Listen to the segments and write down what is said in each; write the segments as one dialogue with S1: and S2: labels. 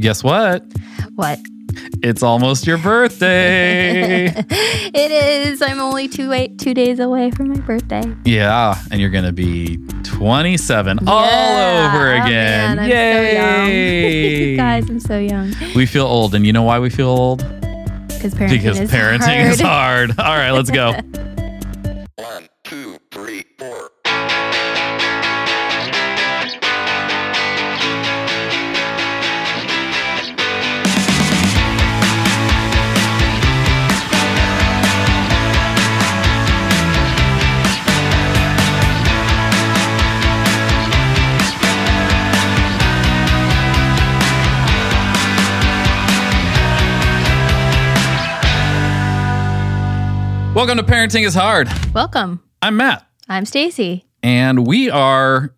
S1: Guess what?
S2: What?
S1: It's almost your birthday.
S2: it is. I'm only two eight, two days away from my birthday.
S1: yeah, and you're gonna be 27 all
S2: Yeah.
S1: over
S2: Oh,
S1: again.
S2: man, I'm
S1: Yay!
S2: so young. Guys, I'm so young.
S1: We feel old, and you know why we feel old?
S2: Because parenting
S1: Because
S2: is
S1: parenting
S2: hard.
S1: is hard. All right, let's go. Welcome to Parenting is Hard.
S2: Welcome.
S1: I'm Matt,
S2: I'm Stacy.
S1: and we are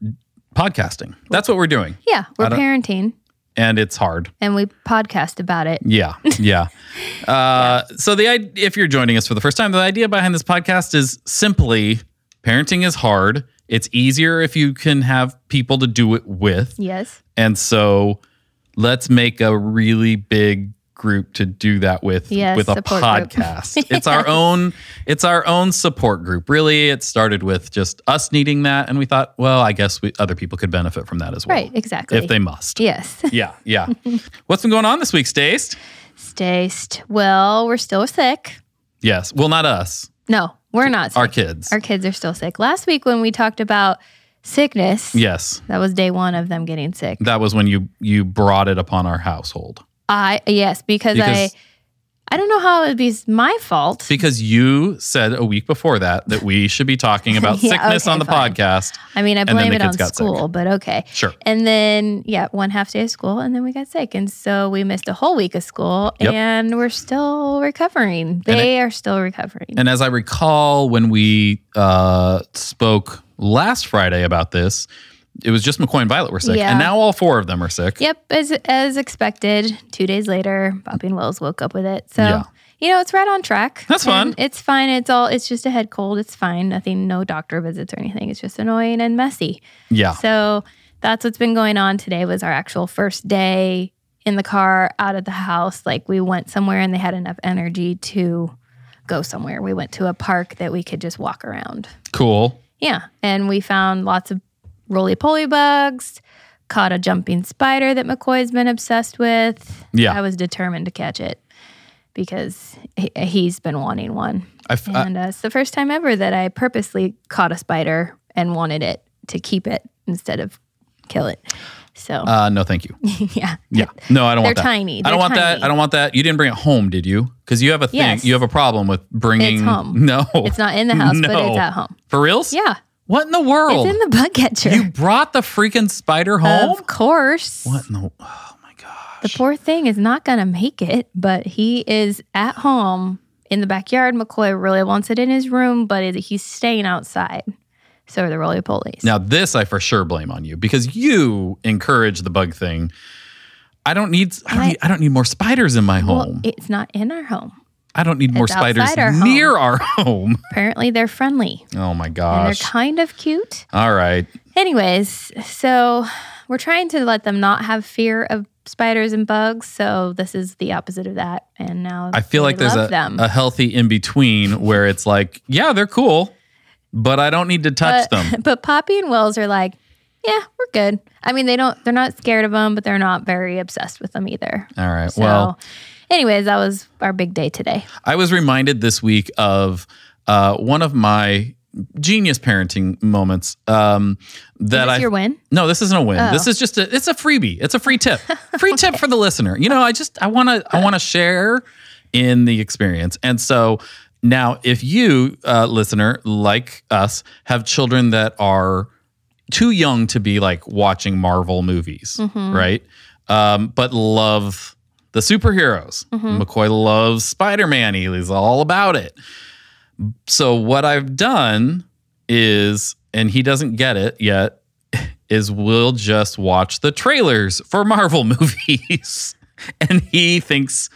S1: podcasting. That's what we're doing,
S2: Yeah, we're parenting
S1: and it's hard.
S2: and we podcast about it.
S1: Yeah, yeah. Uh, So the if you're joining us for the first time, the idea behind this podcast is simply parenting is hard. It's easier if you can have people to do it with,
S2: Yes.
S1: and so let's make a really big group to do that with
S2: Yes,
S1: with a podcast. It's our own it's our own support group. Really, it started with just us needing that, and we thought, well, I guess we, other people could benefit from that as well,
S2: Right, exactly.
S1: if they must.
S2: Yes.
S1: Yeah, yeah. What's been going on this week, Stace?
S2: Staced. Well, we're still sick.
S1: Yes. Well, not us.
S2: No, we're not sick.
S1: Our kids.
S2: Our kids are still sick. Last week when we talked about sickness,
S1: yes.
S2: that was day one of them getting sick.
S1: That was when you you brought it upon our household.
S2: I yes, because,
S1: Because-
S2: I I don't know how it would be my fault.
S1: Because you said a week before that that we should be talking about
S2: Yeah,
S1: sickness
S2: okay,
S1: on the
S2: fine.
S1: podcast.
S2: I mean, I blame
S1: the
S2: it on school, but okay.
S1: Sure.
S2: And then yeah, one half day of school, and then we got sick, and so we missed a whole week of school,
S1: Yep.
S2: and we're still recovering. They are still recovering.
S1: And as I recall when we uh, spoke last Friday about this, it was just McCoy and Violet were sick.
S2: Yeah.
S1: And now all four of them are sick.
S2: Yep, as as expected. Two days later, Poppy and Wells woke up with it. So
S1: Yeah.
S2: you know, it's right on track.
S1: That's fun.
S2: It's fine. It's all. It's just a head cold. It's fine. Nothing. No doctor visits or anything. It's just annoying and messy.
S1: Yeah.
S2: So that's what's been going on today. Was our actual first day in the car out of the house. Like we went somewhere and they had enough energy to go somewhere. We went to a park that we could just walk around.
S1: Cool.
S2: Yeah. And we found lots of roly poly bugs, caught a jumping spider that McCoy's been obsessed with.
S1: Yeah.
S2: I was determined to catch it because he, he's been wanting one.
S1: I f- I-
S2: And uh, it's the first time ever that I purposely caught a spider and wanted it to keep it instead of kill it. So,
S1: uh, no, thank you.
S2: yeah.
S1: Yeah. No, I don't want
S2: They're
S1: that.
S2: tiny.
S1: I don't
S2: They're
S1: want that. I don't want that. You didn't bring it home, did you? Because you have a thing.
S2: Yes.
S1: You have a problem with bringing.
S2: It's home.
S1: No.
S2: It's not in the house, but it's at home.
S1: For reals?
S2: Yeah.
S1: What in the world?
S2: It's in the bug catcher.
S1: you brought the freaking spider home?
S2: Of course.
S1: What in the? Oh my gosh.
S2: The poor thing is not going to make it, but he is at home in the backyard. McCoy really wants it in his room, but he's staying outside. So are the roly polies.
S1: Now this I for sure blame on you because you encourage the bug thing. I don't need. I don't
S2: I-
S1: need, I don't need more spiders in my
S2: Well,
S1: home.
S2: it's not in our home.
S1: I don't need more
S2: it's
S1: spiders
S2: outside our
S1: near our home.
S2: Apparently, they're friendly
S1: Oh my
S2: and they're kind of cute.
S1: All right.
S2: Anyways, so we're trying to let them not have fear of spiders and bugs. So this is the opposite of that. And now
S1: I feel like there's a,
S2: them.
S1: a healthy in between where it's like, yeah, they're cool, but I don't need to touch
S2: but,
S1: them.
S2: But Poppy and Wells are like, yeah, we're good. I mean, they don't. They're not scared of them, but they're not very obsessed with them either.
S1: All right.
S2: So,
S1: well,
S2: anyways, that was our big day today.
S1: I was reminded this week of uh, one of my genius parenting moments um, that I
S2: your win?
S1: No, this isn't a win.
S2: Oh.
S1: This is just a it's a freebie. It's a free tip. Free tip for the listener. You know, I just I want to I want to share in the experience. And so now if you uh, listener like us have children that are too young to be like watching Marvel movies,
S2: Mm-hmm.
S1: right? Um, but love the superheroes.
S2: Mm-hmm.
S1: McCoy loves Spider-Man. He's all about it. So what I've done is, and he doesn't get it yet, is we'll just watch the trailers for Marvel movies. and he thinks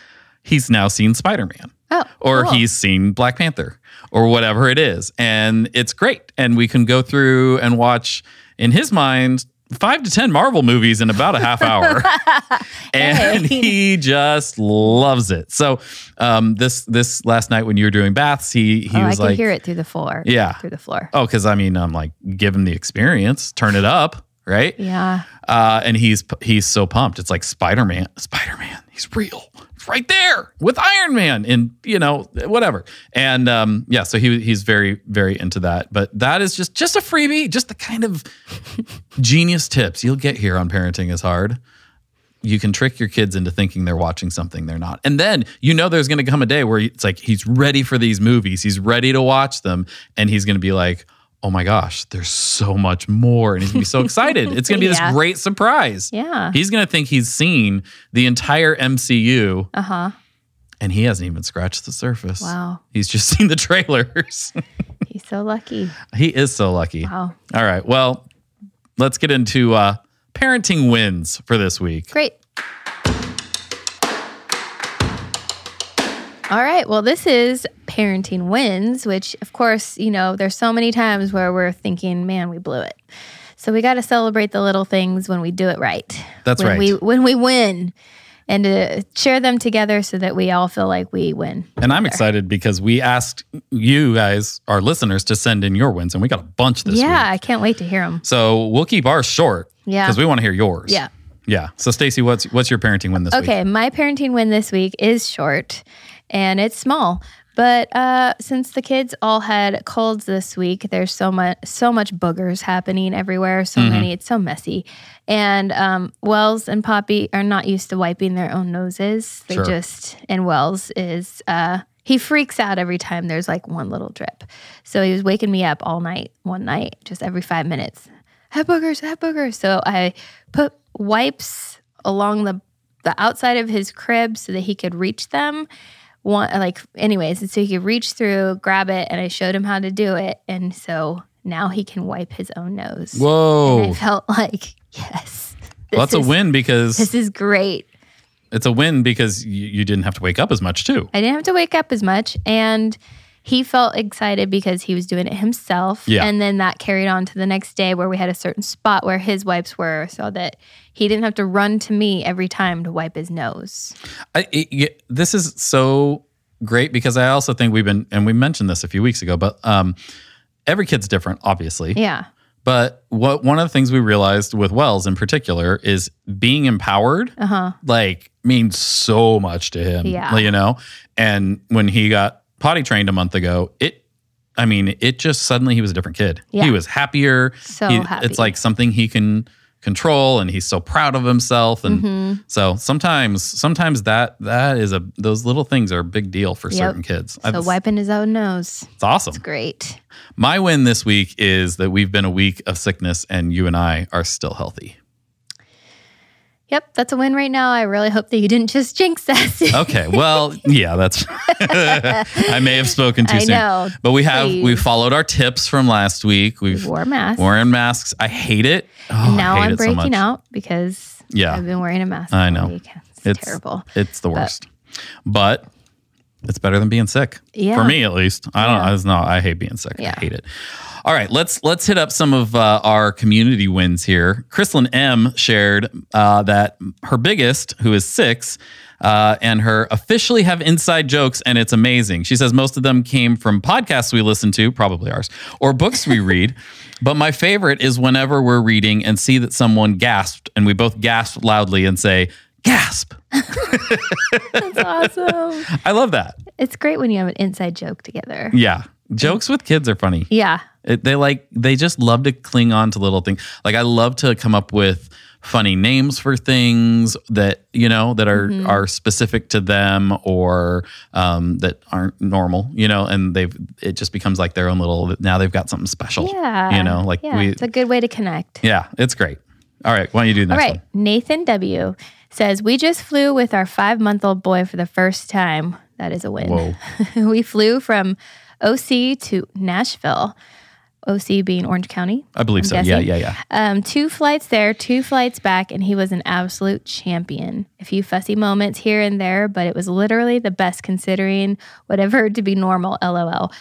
S1: he's now seen Spider-Man
S2: Oh,
S1: or
S2: cool.
S1: he's seen Black Panther or whatever it is. And it's great. And we can go through and watch in his mind five to 10 Marvel movies in about a half hour. and
S2: Hey.
S1: he just loves it. So, um, this, this last night when you were doing baths, he, he
S2: oh, I
S1: was
S2: could
S1: like,
S2: hear it through the floor.
S1: Yeah.
S2: Through the floor.
S1: oh, cause I mean, I'm like, give him the experience, turn it up. Right.
S2: Yeah.
S1: Uh, and he's, he's so pumped. It's like Spider-Man, Spider-Man, he's real. Right there with Iron Man and, you know, whatever. And, um, yeah, so he, he's very, very into that, but that is just, just a freebie, just the kind of genius tips you'll get here on parenting is hard you can trick your kids into thinking they're watching something they're not. And then you know there's going to come a day where it's like he's ready for these movies, he's ready to watch them, and he's going to be like, oh my gosh, there's so much more. And he's to be so excited. It's going to be
S2: Yeah.
S1: this great surprise.
S2: Yeah.
S1: He's going to think he's seen the entire MCU,
S2: Uh huh.
S1: and he hasn't even scratched the surface.
S2: Wow.
S1: He's just seen the trailers.
S2: He's so lucky.
S1: he is so lucky.
S2: Wow.
S1: All right. Well, let's get into uh, parenting wins for this week.
S2: Great. All right. Well, this is parenting wins, which, of course, you know, there's so many times where we're thinking, man, we blew it. So we got to celebrate the little things when we do it right.
S1: That's
S2: when
S1: right.
S2: We when we win, and to share them together so that we all feel like we win.
S1: And I'm excited because we asked you guys, our listeners, to send in your wins, and we got a bunch this
S2: yeah,
S1: week. Yeah.
S2: I can't wait to hear them.
S1: So we'll keep ours short.
S2: Yeah.
S1: Because we want to hear yours.
S2: Yeah.
S1: Yeah. So Stacy, what's what's your parenting win this week?
S2: Okay, my parenting win this week is short and it's small. But uh, since the kids all had colds this week, there's so much so much boogers happening everywhere. So
S1: Mm-hmm.
S2: many, it's so messy. And um, Wells and Poppy are not used to wiping their own noses. They
S1: Sure.
S2: just and Wells is uh, he freaks out every time there's like one little drip. So he was waking me up all night, one night, just every five minutes. Have boogers, have boogers. So I put wipes along the the outside of his crib so that he could reach them. One like anyways, and so he could reach through, grab it, and I showed him how to do it. And so now he can wipe his own nose. And I felt like, yes.
S1: Well, that's a win because
S2: This is great.
S1: it's a win because you, you didn't have to wake up as much too.
S2: I didn't have to wake up as much. And he felt excited because he was doing it himself.
S1: Yeah.
S2: And then that carried on to the next day where we had a certain spot where his wipes were so that he didn't have to run to me every time to wipe his nose.
S1: I, it, this is so great because I also think we've been, and we mentioned this a few weeks ago, but um, every kid's different, obviously.
S2: Yeah.
S1: But what one of the things we realized with Wells in particular is being empowered,
S2: Uh huh.
S1: like means so much to him.
S2: Yeah.
S1: You know? And when he got potty trained a month ago, it I mean, it just suddenly he was a different kid.
S2: Yeah.
S1: He was happier.
S2: So
S1: He-
S2: happy.
S1: It's like something he can control and he's so proud of himself and
S2: Mm-hmm.
S1: so sometimes sometimes that that is a those little things are a big deal for
S2: Yep.
S1: certain kids.
S2: So
S1: It's-
S2: wiping his own nose.
S1: it's awesome.
S2: It's great.
S1: My win this week is that we've been a week of sickness and you and I are still healthy.
S2: Yep, that's a win right now. I really hope that you didn't just jinx us.
S1: Okay. Well, yeah, that's I may have spoken too
S2: I
S1: soon.
S2: know.
S1: But we have we followed our tips from last week. We've
S2: Wore a mask.
S1: worn masks. I hate it. Oh,
S2: and now I'm
S1: so
S2: breaking
S1: much.
S2: out because
S1: Yeah.
S2: I've been wearing a mask.
S1: I know.
S2: week. It's, terrible.
S1: It's the worst. But it's better than being sick.
S2: Yeah.
S1: For me at least. I don't
S2: Yeah.
S1: I was not I hate being sick.
S2: Yeah.
S1: I hate it. All right, let's let's hit up some of uh, our community wins here. Chrislyn M shared uh, that her biggest, who is six, uh, and her officially have inside jokes, and it's amazing. She says most of them came from podcasts we listen to, probably ours, or books we read. But my favorite is whenever we're reading and see that someone gasped, and we both gasp loudly and say, "Gasp!"
S2: That's awesome.
S1: I love that.
S2: It's great when you have an inside joke together.
S1: Yeah, jokes with kids are funny.
S2: Yeah.
S1: It, they like they just love to cling on to little things. Like I love to come up with funny names for things that you know that are
S2: Mm-hmm.
S1: are specific to them or um, that aren't normal. You know, and they've it just becomes like their own little. Now they've got something special.
S2: Yeah.
S1: you know, like
S2: yeah,
S1: we.
S2: it's a good way to connect.
S1: yeah, it's great. All right, why don't you do the
S2: All
S1: next
S2: right. Nathan W says, We just flew with our five month old boy for the first time. That is a win. We flew from OC to Nashville, OC being Orange County.
S1: I believe
S2: I'm
S1: so. Yeah,
S2: guessing.
S1: yeah, yeah.
S2: Um, two flights there, two flights back, and he was an absolute champion. A few fussy moments here and there, but it was literally the best considering whatever to be normal. LOL.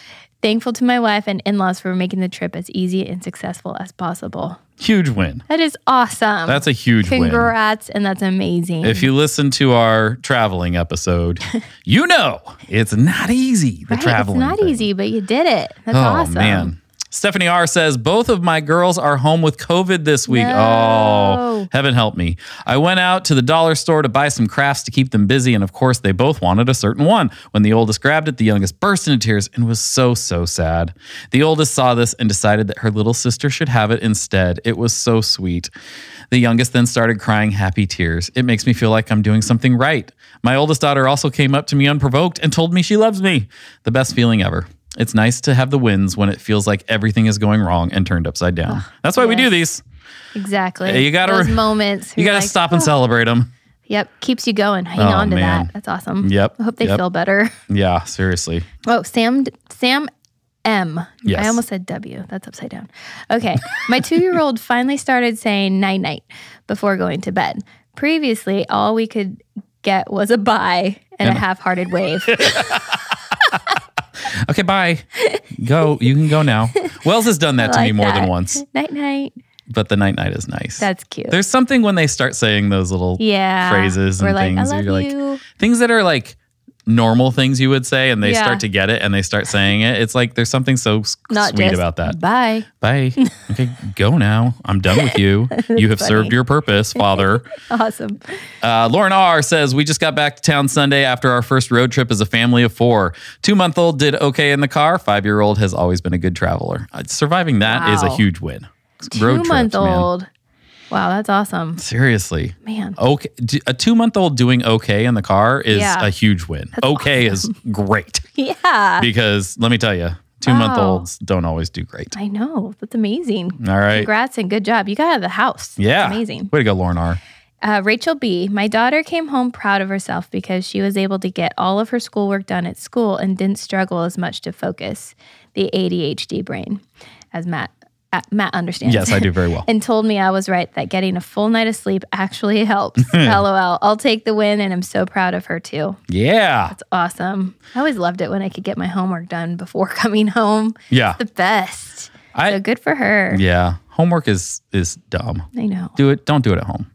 S2: Thankful to my wife and in laws for making the trip as easy and successful as possible.
S1: Huge win.
S2: That is awesome.
S1: That's a huge win.
S2: Congrats, and that's amazing.
S1: If you listen to our traveling episode, you know it's not easy. The
S2: right,
S1: traveling.
S2: it's not
S1: thing.
S2: easy, but you did it. That's
S1: oh
S2: awesome.
S1: man. Stephanie R says both of my girls are home with COVID this week. Oh, heaven help me. I went out to the dollar store to buy some crafts to keep them busy, and of course, they both wanted a certain one. When the oldest grabbed it, the youngest burst into tears and was so, so sad. The oldest saw this and decided that her little sister should have it instead. It was so sweet. The youngest then started crying happy tears. It makes me feel like I'm doing something right. My oldest daughter also came up to me unprovoked and told me she loves me. The best feeling ever. It's nice to have the wins when it feels like everything is going wrong and turned upside down. Ah, That's why we do these.
S2: Exactly.
S1: You gotta
S2: those moments.
S1: You got to
S2: like,
S1: stop and oh. celebrate them.
S2: Yep, keeps you going. Hang
S1: Oh,
S2: on to
S1: man.
S2: that. That's awesome.
S1: Yep,
S2: I hope they
S1: yep.
S2: feel better.
S1: Yeah, seriously.
S2: Oh, Sam Sam M.
S1: Yes.
S2: I almost said W. That's upside down. Okay. My two year old finally started saying night night before going to bed. Previously, all we could get was a bye and,
S1: And-
S2: a half hearted wave.
S1: Okay, bye. Go. You can go now. Wells has done that to me more than once,
S2: Night night.
S1: but the night night is nice.
S2: That's cute.
S1: There's something when they start saying those little
S2: yeah.
S1: phrases
S2: We're
S1: and
S2: like,
S1: things.
S2: I love
S1: you're
S2: you.
S1: like things that are like normal things you would say, and they
S2: Yeah.
S1: start to get it and they start saying it. It's like there's something so
S2: Not
S1: sweet
S2: just
S1: about that.
S2: Bye.
S1: Bye. Okay, go now. I'm done with you. You have
S2: funny.
S1: served your purpose, Father.
S2: Awesome.
S1: Uh, Lauren R says, We just got back to town Sunday after our first road trip as a family of four. Two month old did okay in the car. Five year old has always been a good traveler. Uh, surviving that is a huge win.
S2: Two month old. Wow, that's awesome.
S1: Seriously.
S2: Man.
S1: Okay, A two month old doing okay in the car is
S2: Yeah.
S1: a huge win. okay is great
S2: Yeah.
S1: because let me tell you, two-month-olds don't always do great.
S2: I know. That's amazing.
S1: All right.
S2: Congrats and good job. You got out of the house. That's
S1: Yeah.
S2: amazing.
S1: Way to go, Lauren R.
S2: Uh, Rachel B. My daughter came home proud of herself because she was able to get all of her schoolwork done at school and didn't struggle as much to focus. The ADHD brain, as Matt Uh, Matt understands.
S1: Yes, I do very well.
S2: and told me I was right that getting a full night of sleep actually helps. Hmm. LOL. I'll take the win, and I'm so proud of her too.
S1: Yeah.
S2: That's awesome. I always loved it when I could get my homework done before coming home.
S1: Yeah.
S2: The best.
S1: I-
S2: so good for her.
S1: Yeah. Homework is is dumb.
S2: I know.
S1: Do it. Don't do it at home.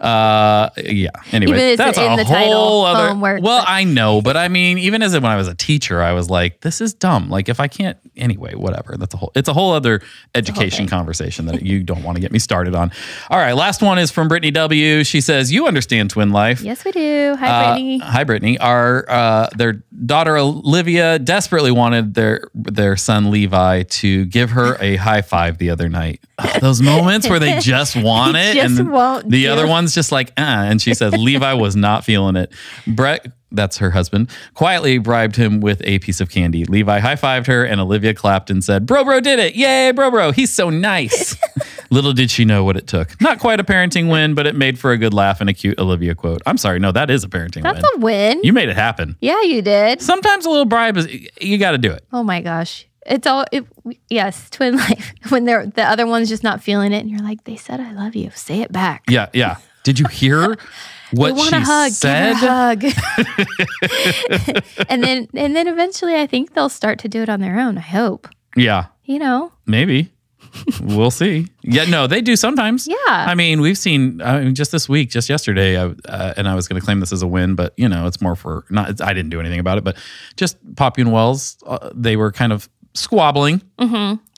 S1: Uh, yeah. Anyway, that's a
S2: the
S1: whole
S2: title,
S1: other.
S2: homework,
S1: well, I know, but I mean, even as when I was a teacher, I was like, this is dumb. Like, if I can't, anyway, whatever. That's a whole. It's a whole other education conversation that you don't want to get me started on. All right, last one is from Brittany W. She says, "You understand twin life."
S2: Yes, we do. Hi,
S1: Uh,
S2: Brittany.
S1: hi, Brittany. Our uh, their daughter Olivia desperately wanted their their son Levi to give her a high five the other night. Those moments where they just want it,
S2: Just
S1: and the
S2: do
S1: other
S2: it.
S1: One's just like, ah. And she says Levi was not feeling it. Brett. That's her husband. Quietly bribed him with a piece of candy. Levi high fived her, and Olivia clapped and said, "Bro, bro did it! Yay, bro, bro! He's so nice." Little did she know what it took. Not quite a parenting win, but it made for a good laugh and a cute Olivia quote. I'm sorry, no, that is a parenting
S2: That's
S1: win.
S2: a win.
S1: You made it happen.
S2: yeah, you did.
S1: Sometimes a little bribe is you got to do it.
S2: Oh my gosh. It's all it, yes, twin life. When they're the other one's just not feeling it, and you're like, they said I love you. Say it back.
S1: Yeah, yeah. Did you hear what
S2: want
S1: she
S2: a hug.
S1: said?
S2: Give her a hug. and then and then eventually, I think they'll start to do it on their own. I hope.
S1: Yeah,
S2: You know.
S1: maybe. we'll see. Yeah, no, they do sometimes.
S2: Yeah.
S1: I mean, we've seen. I mean, just this week, just yesterday, I, uh, and I was going to claim this as a win, but you know, it's more for not. It's, I didn't do anything about it, but just Poppy and Wells, uh, they were kind of squabbling.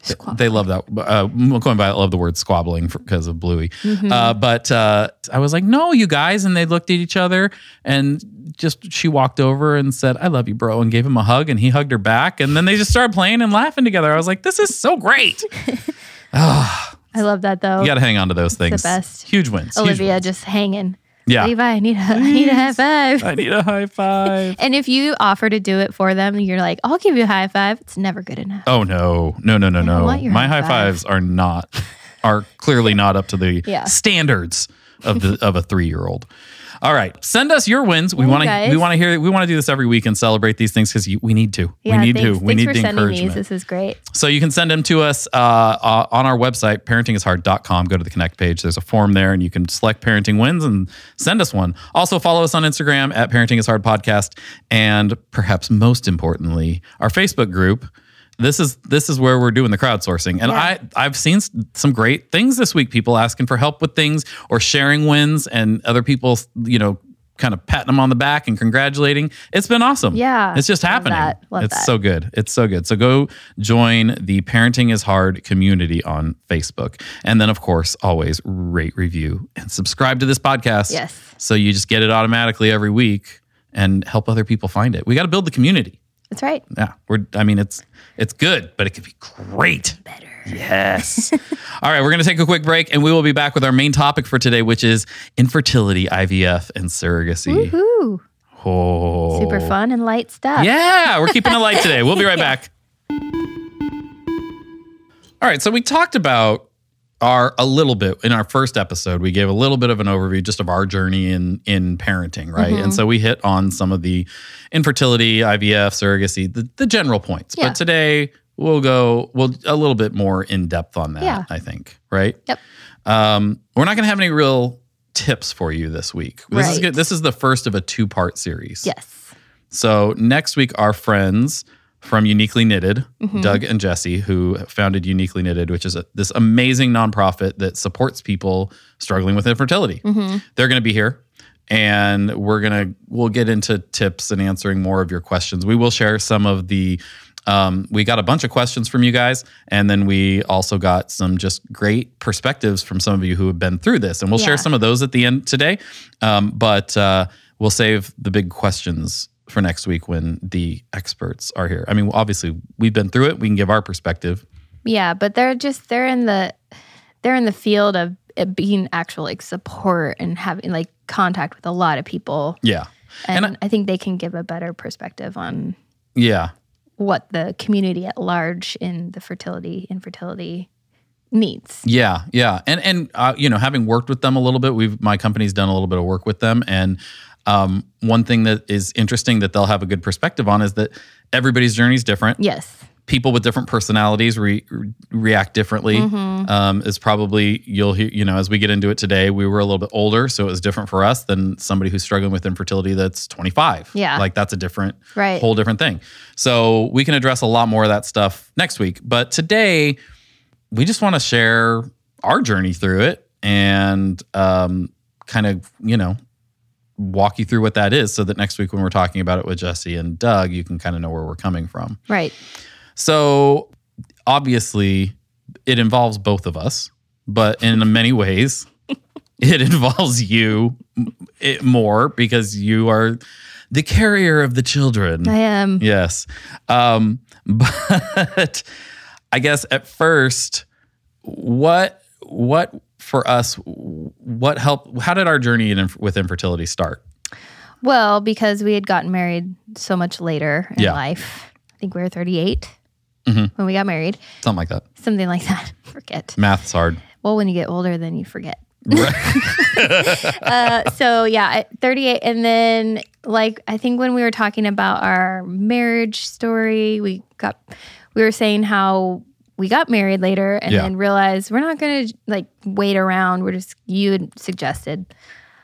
S2: Squab-
S1: They love that. Uh, going by, I love the word squabbling because of Bluey.
S2: Mm-hmm.
S1: Uh, but uh, I was like, no, you guys. And they looked at each other and just she walked over and said, I love you, bro, and gave him a hug and he hugged her back. And then they just started playing and laughing together. I was like, this is so great.
S2: I love that though.
S1: You got to hang on to those things.
S2: The best.
S1: Huge wins. huge
S2: Olivia
S1: wins.
S2: just hanging.
S1: Yeah.
S2: Levi, I need a, I need a high five.
S1: I need a high five.
S2: And if you offer to do it for them, you're like, I'll give you a high five. It's never good enough.
S1: Oh no, no, no, no, no! My
S2: high
S1: high
S2: five.
S1: fives are not are clearly not up to the
S2: Yeah.
S1: standards of the of a three year old. All right, send us your wins. We want to we want to hear we want to do this every week and celebrate these things because we need to.
S2: Yeah,
S1: we need
S2: thanks,
S1: to. We
S2: thanks
S1: need
S2: for
S1: the
S2: sending these.
S1: encouragement.
S2: This is great.
S1: So you can send them to us uh, uh, on our website, parentingishard.com. Go to the connect page. There's a form there, and you can select parenting wins and send us one. Also, follow us on Instagram at Parenting is Hard Podcast. And perhaps most importantly, our Facebook group this is this is where we're doing the crowdsourcing. And
S2: Yeah.
S1: I I've seen some great things this week. People asking for help with things or sharing wins, and other people, you know, kind of patting them on the back and congratulating. It's been awesome.
S2: Yeah.
S1: it's just
S2: Love
S1: happening.
S2: that. Love
S1: it's
S2: that.
S1: so good. It's so good. So go join the Parenting is Hard community on Facebook, and then of course always rate, review, and subscribe to this podcast.
S2: Yes.
S1: So you just get it automatically every week and help other people find it. We got to build the community.
S2: That's right.
S1: Yeah, we're. I mean, it's it's good, but it could be great. Better. Yes. All right, we're going to take a quick break, and we will be back with our main topic for today, which is infertility, IVF, and surrogacy.
S2: Woohoo.
S1: Oh,
S2: Super fun and light stuff.
S1: Yeah, we're keeping it light today. We'll be right back. All right, so we talked about our a little bit in our first episode. We gave a little bit of an overview just of our journey in in parenting, right?
S2: Mm-hmm.
S1: And so we hit on some of the infertility, IVF, surrogacy, the, the general points.
S2: Yeah.
S1: But today we'll go we'll a little bit more in depth on that.
S2: Yeah.
S1: I think, right?
S2: Yep.
S1: Um, we're not going to have any real tips for you this week. This is
S2: Right.
S1: good. This is the first of a two part series.
S2: Yes.
S1: So next week, our friends from Uniquely Knitted, Doug and Jesse, who founded Uniquely Knitted, which is a, this amazing nonprofit that supports people struggling with infertility. They're going to be here, and we're gonna we'll get into tips and answering more of your questions. We will share some of the. Um, we got a bunch of questions from you guys, and then we also got some just great perspectives from some of you who have been through this, and we'll share some of those at the end today. Um, but uh, we'll save the big questions for next week when the experts are here. I mean, obviously we've been through it. We can give our perspective.
S2: Yeah, but they're just they're in the they're in the field of being actual like support and having like contact with a lot of people.
S1: Yeah,
S2: And,
S1: And
S2: I, think they can give a better perspective on
S1: yeah,
S2: what the community at large in the fertility infertility needs.
S1: yeah, yeah. And and uh, you know, having worked with them a little bit, we've my company's done a little bit of work with them, and um, one thing that is interesting that they'll have a good perspective on is that everybody's journey is different.
S2: Yes.
S1: people with different personalities re- re- react differently.
S2: Mm-hmm.
S1: Um, is probably you'll hear you know as we get into it today. We were a little bit older, so it was different for us than somebody who's struggling with infertility that's 25.
S2: Yeah.
S1: like that's a different
S2: Right.
S1: whole different thing. So we can address a lot more of that stuff next week. But today, we just want to share our journey through it and um, kind of you know walk you through what that is, so that next week when we're talking about it with Jesse and Doug, you can kind of know where we're coming from.
S2: Right.
S1: So obviously, it involves both of us, but in many ways, it involves you it more because you are the carrier of the children.
S2: I am.
S1: Yes. Um, but I guess at first, what what for us what helped how did our journey in, with infertility start?
S2: Well, because we had gotten married so much later in
S1: Yeah.
S2: life. I think we were 38
S1: Mhm.
S2: when we got married.
S1: Something like that.
S2: Something like that. Forget.
S1: Math's hard.
S2: Well, when you get older, then you forget. uh, so yeah, 38, and then like I think when we were talking about our marriage story, we got we were saying how we got married later, and
S1: Yeah.
S2: then realized we're not gonna like wait around. We're just you had suggested.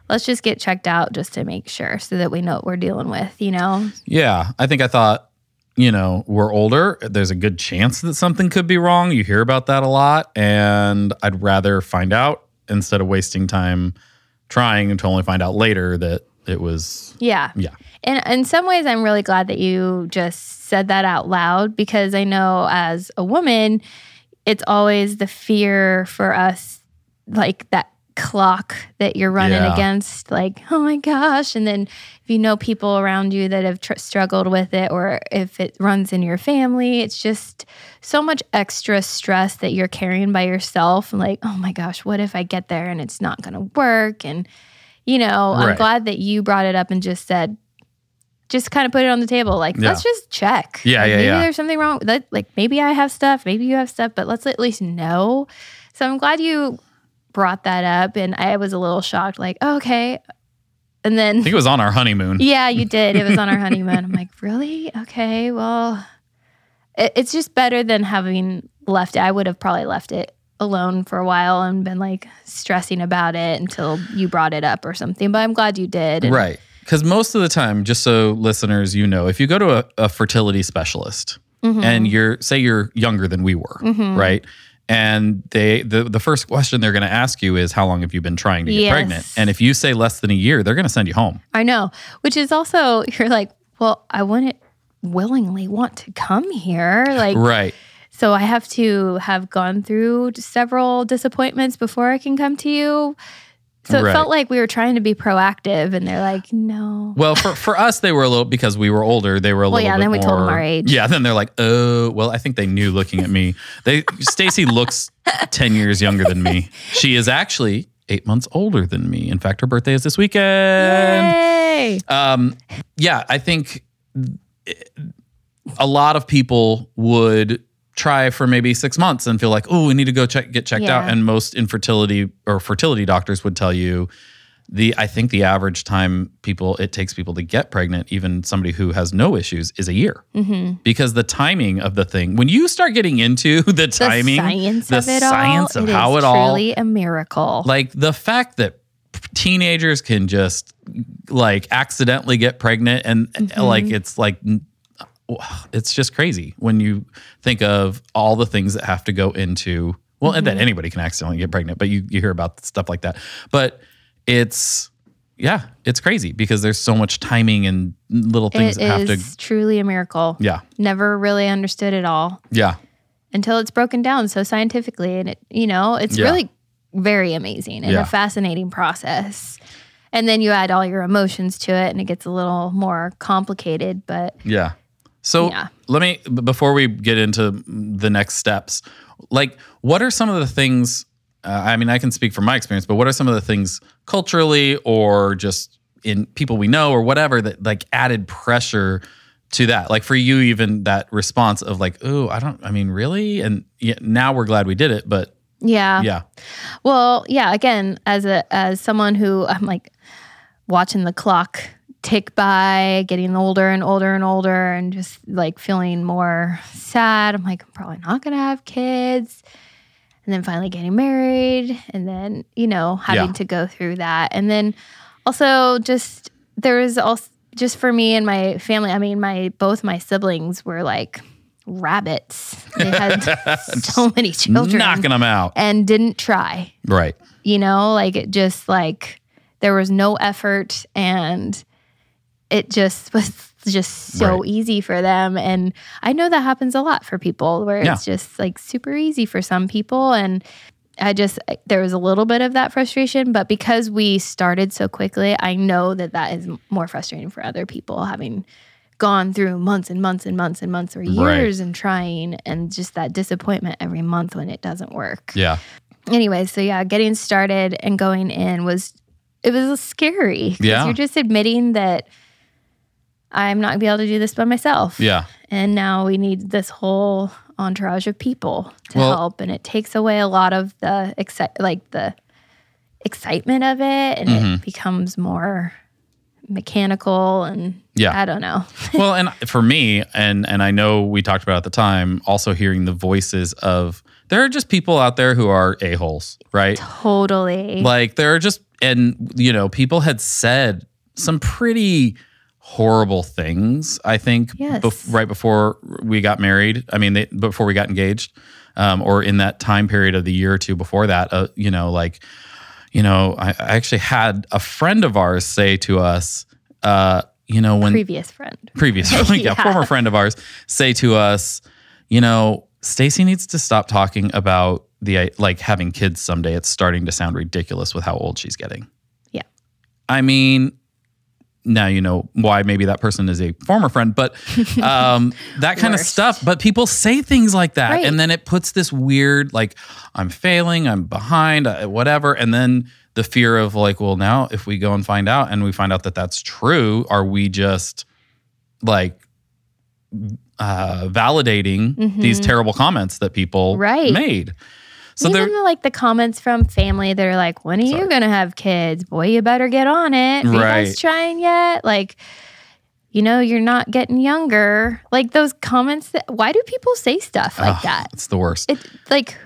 S2: Let's just get checked out just to make sure so that we know what we're dealing with, you know?
S1: Yeah, I think I thought, you know, we're older. There's a good chance that something could be wrong. You hear about that a lot, and I'd rather find out instead of wasting time trying to only find out later that it was.
S2: Yeah.
S1: Yeah,
S2: And in some ways, I'm really glad that you just said that out loud because I know as a woman, it's always the fear for us, like that clock that you're running
S1: Yeah.
S2: against, like, oh my gosh. And then if you know people around you that have tr- struggled with it, or if it runs in your family, it's just so much extra stress that you're carrying by yourself. And like, oh my gosh, what if I get there and it's not going to work? And, you know, I'm glad that you brought it up and just said, just kind of put it on the table. Like,
S1: Yeah.
S2: let's just check.
S1: Yeah,
S2: Like,
S1: yeah,
S2: maybe
S1: yeah.
S2: there's something wrong. That like maybe I have stuff, maybe you have stuff, but let's at least know. So I'm glad you brought that up, and I was a little shocked. Like, oh, okay, and then I
S1: think it was on our honeymoon.
S2: yeah, you did. It was on our honeymoon. I'm like, really? Okay, well, it, it's just better than having left it. I would have probably left it alone for a while and been like stressing about it until you brought it up or something. But I'm glad you did. And-
S1: Right. Because most of the time, just so listeners, you know, if you go to a, a fertility specialist, mm-hmm. and you're say you're younger than we were, mm-hmm. right? And they the the first question they're going to ask you is how long have you been trying to get
S2: Yes.
S1: pregnant? And if you say less than a year, they're going to send you home.
S2: I know, which is also you're like, well, I wouldn't willingly want to come here, like.
S1: Right.
S2: So I have to have gone through several disappointments before I can come to you. So it
S1: Right.
S2: felt like we were trying to be proactive, and they're like, no.
S1: Well, for, for us, they were a little because we were older. They were a
S2: Well,
S1: little.
S2: yeah, then we told them our age.
S1: Yeah, then they're like, oh, well, I think they knew looking at me. They Stacy looks ten years younger than me. She is actually eight months older than me. In fact, her birthday is this weekend.
S2: Yay!
S1: Um, yeah, I think a lot of people would try for maybe six months and feel like, oh, we need to go check get checked out. And most infertility or fertility doctors would tell you the I think the average time people it takes people to get pregnant, even somebody who has no issues, is a year.
S2: Mm-hmm.
S1: Because the timing of the thing, when you start getting into the
S2: The
S1: timing,
S2: science
S1: the
S2: of it
S1: science
S2: all,
S1: of
S2: it
S1: how it all
S2: truly a miracle.
S1: like the fact that teenagers can just like accidentally get pregnant and
S2: Mm-hmm.
S1: like it's like it's just crazy when you think of all the things that have to go into well and
S2: Mm-hmm.
S1: that anybody can accidentally get pregnant but you you hear about stuff like that but it's yeah it's crazy because there's so much timing and little things
S2: it
S1: that have
S2: is
S1: to
S2: truly a miracle.
S1: yeah
S2: Never really understood it all
S1: yeah
S2: until it's broken down so scientifically, and it you know it's
S1: Yeah.
S2: really very amazing and
S1: Yeah.
S2: a fascinating process. And then you add all your emotions to it, and it gets a little more complicated. But
S1: Yeah. So
S2: Yeah.
S1: let me before we get into the next steps, like what are some of the things? Uh, I mean, I can speak from my experience, but what are some of the things culturally or just in people we know or whatever that like added pressure to that? Like for you, even that response of like, oh, I don't. I mean, really? And yeah, now we're glad we did it, but
S2: yeah,
S1: yeah,
S2: Well, yeah, again, as a as someone who I'm like watching the clock tick by, getting older and older and older and just like feeling more sad. I'm like, I'm probably not gonna have kids. And then finally getting married and then, you know, having
S1: Yeah.
S2: to go through that. And then also just there was also just for me and my family, I mean, my both my siblings were like rabbits. They had so many children
S1: knocking them out.
S2: and didn't try
S1: Right.
S2: you know like it just like there was no effort and it just was just so
S1: Right.
S2: easy for them and i know that happens a lot for people where
S1: Yeah.
S2: it's just like super easy for some people and i just there was a little bit of that frustration but because we started so quickly i know that that is more frustrating for other people having gone through months and months and months and months or years and trying and just that disappointment every month when it doesn't work
S1: Yeah.
S2: anyway, so yeah, getting started and going in was it was scary.
S1: Yeah.
S2: you're just admitting that I'm not gonna be able to do this by myself.
S1: Yeah.
S2: and now we need this whole entourage of people to
S1: Well-
S2: help, and it takes away a lot of the exci- like the excitement of it, and
S1: Mm-hmm.
S2: it becomes more mechanical and
S1: Yeah.
S2: I don't know.
S1: well, and for me, and and I know we talked about at the time, also hearing the voices of there are just people out there who are a holes, right?
S2: totally.
S1: Like there are just and you know people had said some pretty horrible things. I think
S2: Yes.
S1: bef- right before we got married. I mean, they, before we got engaged, um, or in that time period of the year or two before that. Uh, you know, like you know, I, I actually had a friend of ours say to us, uh, you know, when
S2: Previous friend.
S1: previous yeah.
S2: Yeah.
S1: former friend of ours say to us, you know, Stacy needs to stop talking about the like having kids someday. It's starting to sound ridiculous with how old she's getting.
S2: Yeah.
S1: I mean, now you know why maybe that person is a former friend, but um, that kind of stuff. But people say things like that,
S2: Right.
S1: and then it puts this weird like, I'm failing, I'm behind, uh, whatever, and then the fear of like, well, now if we go and find out, and we find out that that's true, are we just like uh, validating these terrible comments that people
S2: Mm-hmm. Right.
S1: made? So
S2: Even the, like the comments from family that are like, "When are you gonna have kids? Boy, you better get on it. Are you guys trying yet? Like, you know, you're not getting younger. Like those comments. That, why do people say stuff like that?
S1: it's the worst.
S2: It like,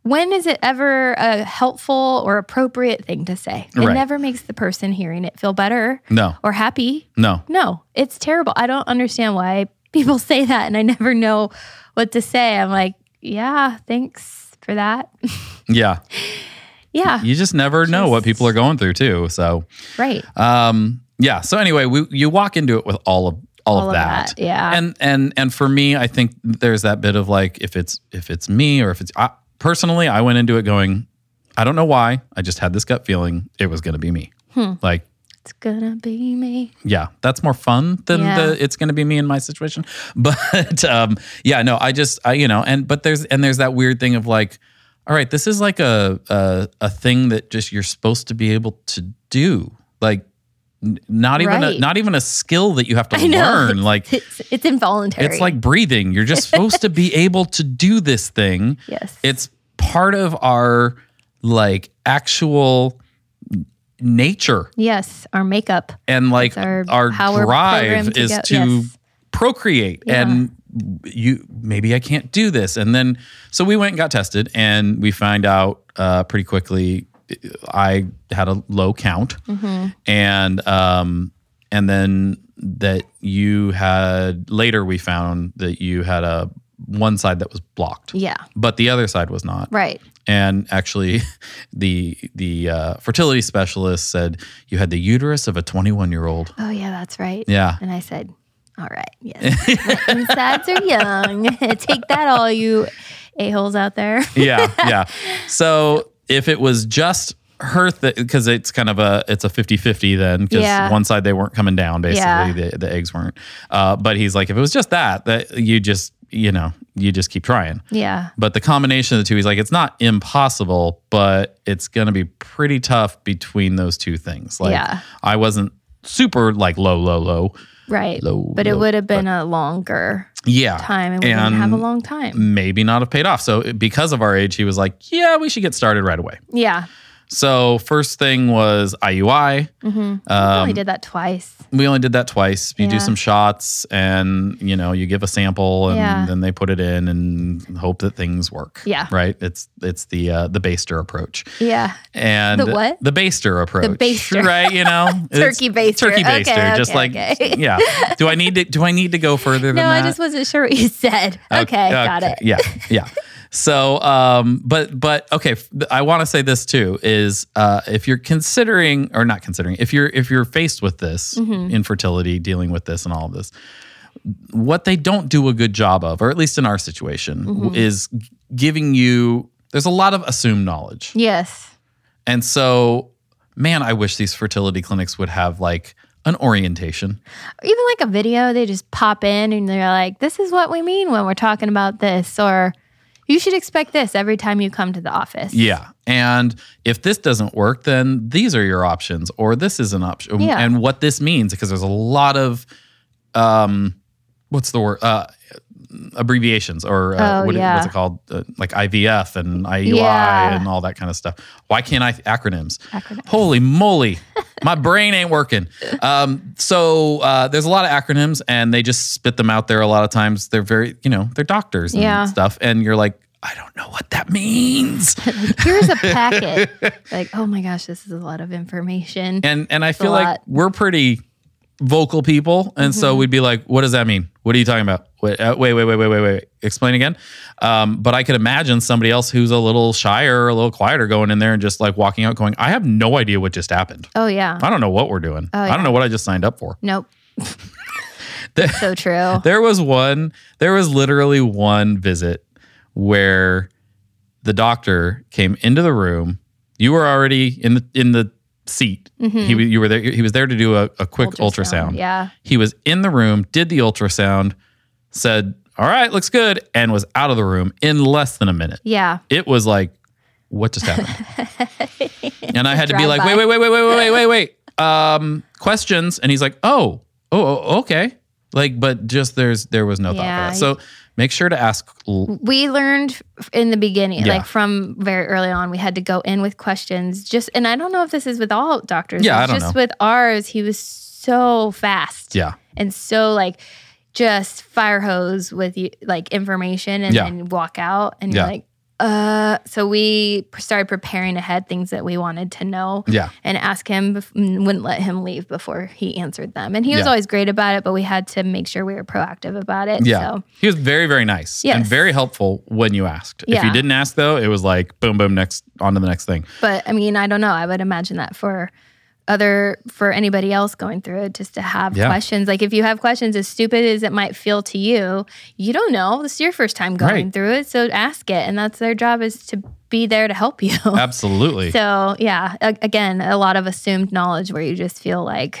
S2: when is it ever a helpful or appropriate thing to say? It
S1: Right.
S2: never makes the person hearing it feel better
S1: no,
S2: or happy.
S1: no.
S2: No, it's terrible. I don't understand why people say that and I never know what to say. I'm like, yeah, thanks for that.
S1: Yeah.
S2: yeah,
S1: You just never know what people are going through too. So,
S2: right.
S1: um, yeah. So anyway, we you walk into it with all of all,
S2: All
S1: of
S2: of
S1: that.
S2: that, yeah.
S1: And and and for me, I think there's that bit of like if it's if it's me or if it's I, personally, I went into it going, I don't know why. I just had this gut feeling it was going to be me.
S2: Hmm.
S1: Like
S2: It's gonna be me.
S1: yeah, that's more fun than
S2: Yeah.
S1: the it's to be me in my situation. But um, yeah, no, I just I you know, and but there's and there's that weird thing of like, all right, this is like a a, a thing that just you're supposed to be able to do, like not even a, not even a skill that you have to learn. Like
S2: It's it's involuntary.
S1: it's like breathing. You're just supposed to be able to do this thing.
S2: yes.
S1: It's part of our like actual nature
S2: yes, our makeup.
S1: and like
S2: It's our-
S1: our, drive
S2: to
S1: is to
S2: yes.
S1: procreate
S2: Yeah.
S1: and you maybe i can't do this and then so we went and got tested and we find out uh, pretty quickly i had a low count
S2: Mm-hmm.
S1: and um and then that you had later we found that you had a one side that was blocked
S2: Yeah.
S1: but the other side was not
S2: Right.
S1: and actually the the uh, fertility specialist said you had the uterus of a 21 year old
S2: Oh yeah, that's right.
S1: yeah
S2: And I said, All right, yes. My insides are young. Take that, all you a-holes out there.
S1: yeah yeah so if it was just her because it's kind of a it's a 50-50 then because
S2: Yeah.
S1: one side they weren't coming down basically
S2: Yeah.
S1: the, the eggs weren't uh, but he's like if it was just that that you just you know you just keep trying
S2: Yeah.
S1: but the combination of the two he's like it's not impossible but it's going to be pretty tough between those two things like
S2: Yeah.
S1: i wasn't super like low low low
S2: Right.
S1: Low,
S2: but it would have been a longer
S1: yeah
S2: time and we didn't have a long time.
S1: maybe not have paid off so because of our age he was like yeah we should get started right away
S2: Yeah.
S1: So first thing was iui
S2: Mm-hmm. I only did that twice.
S1: we only did that twice you do some shots and you know you give a sample and
S2: Yeah.
S1: then they put it in and hope that things work
S2: Yeah.
S1: right it's it's the uh, the baster approach
S2: Yeah.
S1: and
S2: The what?
S1: the baster approach The
S2: baster.
S1: right you know
S2: Turkey baster.
S1: turkey
S2: Okay,
S1: baster just
S2: okay,
S1: like
S2: okay.
S1: yeah do i need to do i need to go further than
S2: No, I just wasn't sure what you said. Okay, got it.
S1: yeah, yeah. So, um, but but okay, I want to say this too is uh, if you're considering or not considering if you're if you're faced with this
S2: Mm-hmm.
S1: infertility, dealing with this and all of this, what they don't do a good job of, or at least in our situation,
S2: Mm-hmm.
S1: is giving you. There's a lot of assumed knowledge,
S2: Yes.
S1: and so man, I wish these fertility clinics would have like an orientation.
S2: Even like a video, they just pop in and they're like, this is what we mean when we're talking about this, or you should expect this every time you come to the office.
S1: Yeah. And if this doesn't work, then these are your options, or this is an option.
S2: Yeah.
S1: And what this means, because there's a lot of, um, what's the word? Uh, abbreviations or uh,
S2: Oh,
S1: what,
S2: yeah.
S1: what's it called? Uh, like IVF and IUI
S2: Yeah.
S1: and all that kind of stuff. Why can't I acronyms?
S2: Acronym.
S1: Holy moly, my brain ain't working. Um, so uh, there's a lot of acronyms, and they just spit them out there. A lot of times, they're very, you know, they're doctors and
S2: Yeah.
S1: stuff, and you're like, I don't know what that means.
S2: Here's a packet. like, oh my gosh, this is a lot of information.
S1: and and I
S2: a
S1: feel like we're pretty vocal people, and
S2: Mm-hmm.
S1: so we'd be like, "What does that mean? What are you talking about? Wait, uh, wait, wait, wait, wait, wait, wait. Explain again." Um, but I could imagine somebody else who's a little shyer, or a little quieter, going in there and just like walking out, going, "I have no idea what just happened.
S2: oh yeah.
S1: I don't know what we're doing. I
S2: Oh, yeah.
S1: don't know what I just signed up for."
S2: Nope. so true.
S1: There was one. There was literally one visit where the doctor came into the room. You were already in the in the seat. He you were there. He was there to do a, a quick ultrasound.
S2: Yeah.
S1: He was in the room, did the ultrasound, said, "All right, looks good," and was out of the room in less than a minute.
S2: Yeah.
S1: It was like, what just happened? and I had to be like, wait, wait, wait, wait, wait, wait, wait, wait, wait. Um, questions. And he's like, oh, oh, oh, okay. Like, but just there's there was no
S2: Yeah,
S1: thought for that. So make sure to ask. l-
S2: we learned in the beginning,
S1: Yeah.
S2: like from very early on, we had to go in with questions. Just, and I don't know if this is with all doctors.
S1: Yeah, I don't
S2: just
S1: know.
S2: with ours, he was so fast
S1: Yeah,
S2: and so like just fire hose with you, like information, and
S1: Yeah.
S2: then walk out, and
S1: Yeah.
S2: you're like, Uh, so we started preparing ahead things that we wanted to know.
S1: Yeah.
S2: And ask him, bef- wouldn't let him leave before he answered them. And he was
S1: Yeah.
S2: always great about it, but we had to make sure we were proactive about it.
S1: Yeah.
S2: So
S1: He was very, very nice and very helpful when you asked. Yeah. If you didn't ask though, it was like boom, boom, next on to the next thing.
S2: But I mean, I don't know. I would imagine that for other for anybody else going through it, just to have
S1: Yeah.
S2: questions. Like if you have questions, as stupid as it might feel to you, you don't know. This is your first time going
S1: Right.
S2: through it, so ask it, and that's their job is to be there to help you.
S1: Absolutely.
S2: so yeah, a- again, a lot of assumed knowledge where you just feel like,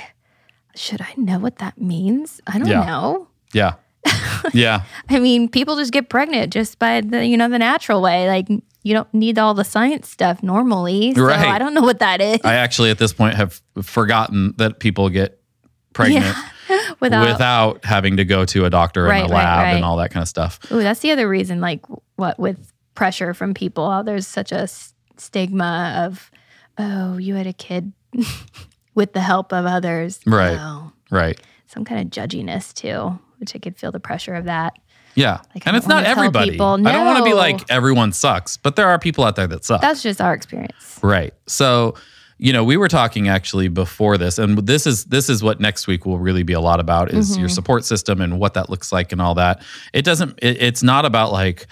S2: should I know what that means? I don't
S1: Yeah.
S2: know.
S1: yeah. yeah.
S2: I mean, people just get pregnant just by the you know the natural way. Like you don't need all the science stuff normally. So
S1: Right.
S2: I don't know what that is.
S1: I actually at this point have forgotten that people get pregnant
S2: without,
S1: without having to go to a doctor
S2: Right,
S1: and a
S2: right,
S1: lab and all that kind of stuff.
S2: Ooh, that's the other reason. Like what with pressure from people, how there's such a stigma of, oh, you had a kid with the help of others.
S1: Right.
S2: No.
S1: Right.
S2: some kind of judginess too, which I could feel the pressure of that.
S1: Yeah.
S2: Like,
S1: and it's not everybody.
S2: people,
S1: I don't want to be like everyone sucks, but there are people out there that suck.
S2: That's just our experience.
S1: Right. So, you know, we were talking actually before this, and this is this is what next week will really be a lot about is your mm-hmm. support system and what that looks like and all that. It doesn't. It, it's not about like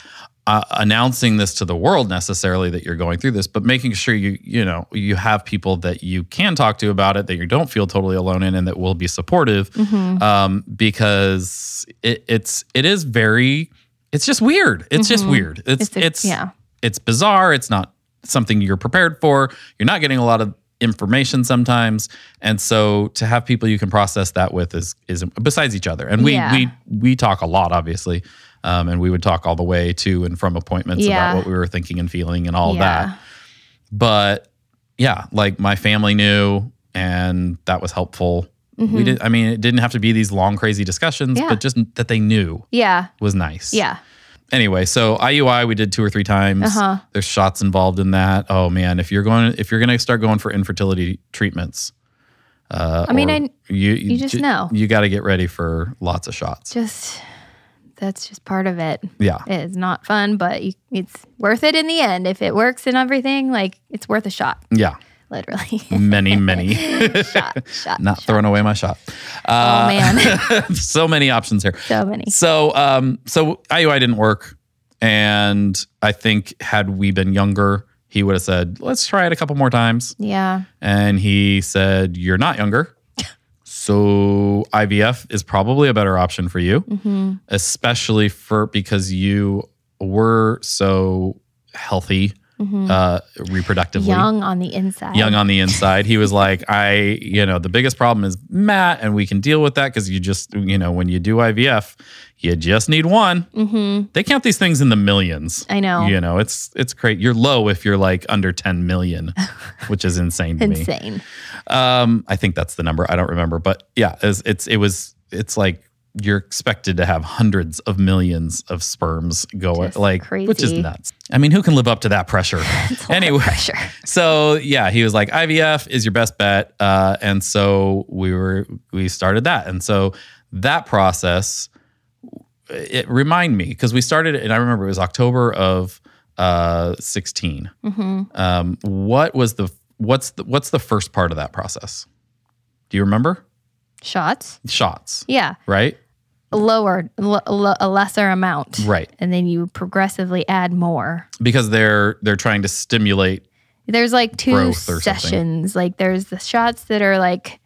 S1: uh, announcing this to the world necessarily that you're going through this, but making sure you you know you have people that you can talk to about it that you don't feel totally alone in and that will be supportive, um, because it, it's it is very. It's just weird. It's just weird. It's
S2: It's a-
S1: it's
S2: yeah.
S1: it's bizarre. It's not something you're prepared for. You're not getting a lot of information sometimes, and so to have people you can process that with is is besides each other. And we
S2: Yeah.
S1: we we talk a lot, obviously, um, and we would talk all the way to and from appointments
S2: Yeah.
S1: about what we were thinking and feeling and all
S2: Yeah.
S1: that. But yeah, like my family knew, and that was helpful. We did. I mean, it didn't have to be these long, crazy discussions,
S2: Mm-hmm. Yeah.
S1: but just that they knew
S2: Yeah.
S1: was nice
S2: Yeah.
S1: anyway, so IUI we did two or three times.
S2: Uh-huh.
S1: There's shots involved in that. Oh man, if you're going if you're going to start going for infertility treatments, uh,
S2: I mean, I-
S1: you
S2: you just
S1: ju-
S2: know.
S1: you got to get ready for lots of shots.
S2: Just that's just part of it.
S1: Yeah,
S2: It's not fun, but you, it's worth it in the end. If it works and everything, like it's worth a shot,
S1: yeah,
S2: literally.
S1: many many.
S2: shot, shot.
S1: Not throwing away my shot.
S2: oh
S1: Uh,
S2: man,
S1: so many options here.
S2: so many.
S1: So, um, so IUI didn't work, and I think had we been younger, he would have said, "Let's try it a couple more times."
S2: Yeah.
S1: And he said, You're not younger. So IVF is probably a better option for you,
S2: Mm-hmm.
S1: especially for because you were so healthy uh, reproductively.
S2: Mm-hmm. Young on the inside.
S1: Young on the inside. He was like, I, you know, the biggest problem is Matt, and we can deal with that because you just, you know, when you do IVF, you just need one.
S2: Mm-hmm.
S1: They count these things in the millions.
S2: I know.
S1: You know, it's it's great. You're low if you're like under 10 million, which is insane to me.
S2: Insane.
S1: Um, I think that's the number. I don't remember, but yeah, it's, it's it was it's like you're expected to have hundreds of millions of sperms go
S2: Just
S1: like which is nuts. I mean, who can live up to that pressure? anyway,
S2: Pressure.
S1: so yeah, he was like IVF is your best bet, uh, and so we were we started that, and so that process it remind me because we started and I remember it was October of uh, 16.
S2: hmm
S1: Um, what was the what's the what's the first part of that process? Do you remember?
S2: Shots.
S1: Shots,
S2: Yeah.
S1: right?
S2: Lower, l- l- a lesser amount.
S1: Right.
S2: And then you progressively add more.
S1: Because they're they're trying to stimulate.
S2: There's like two
S1: or something.
S2: sessions. Like there's the shots that are like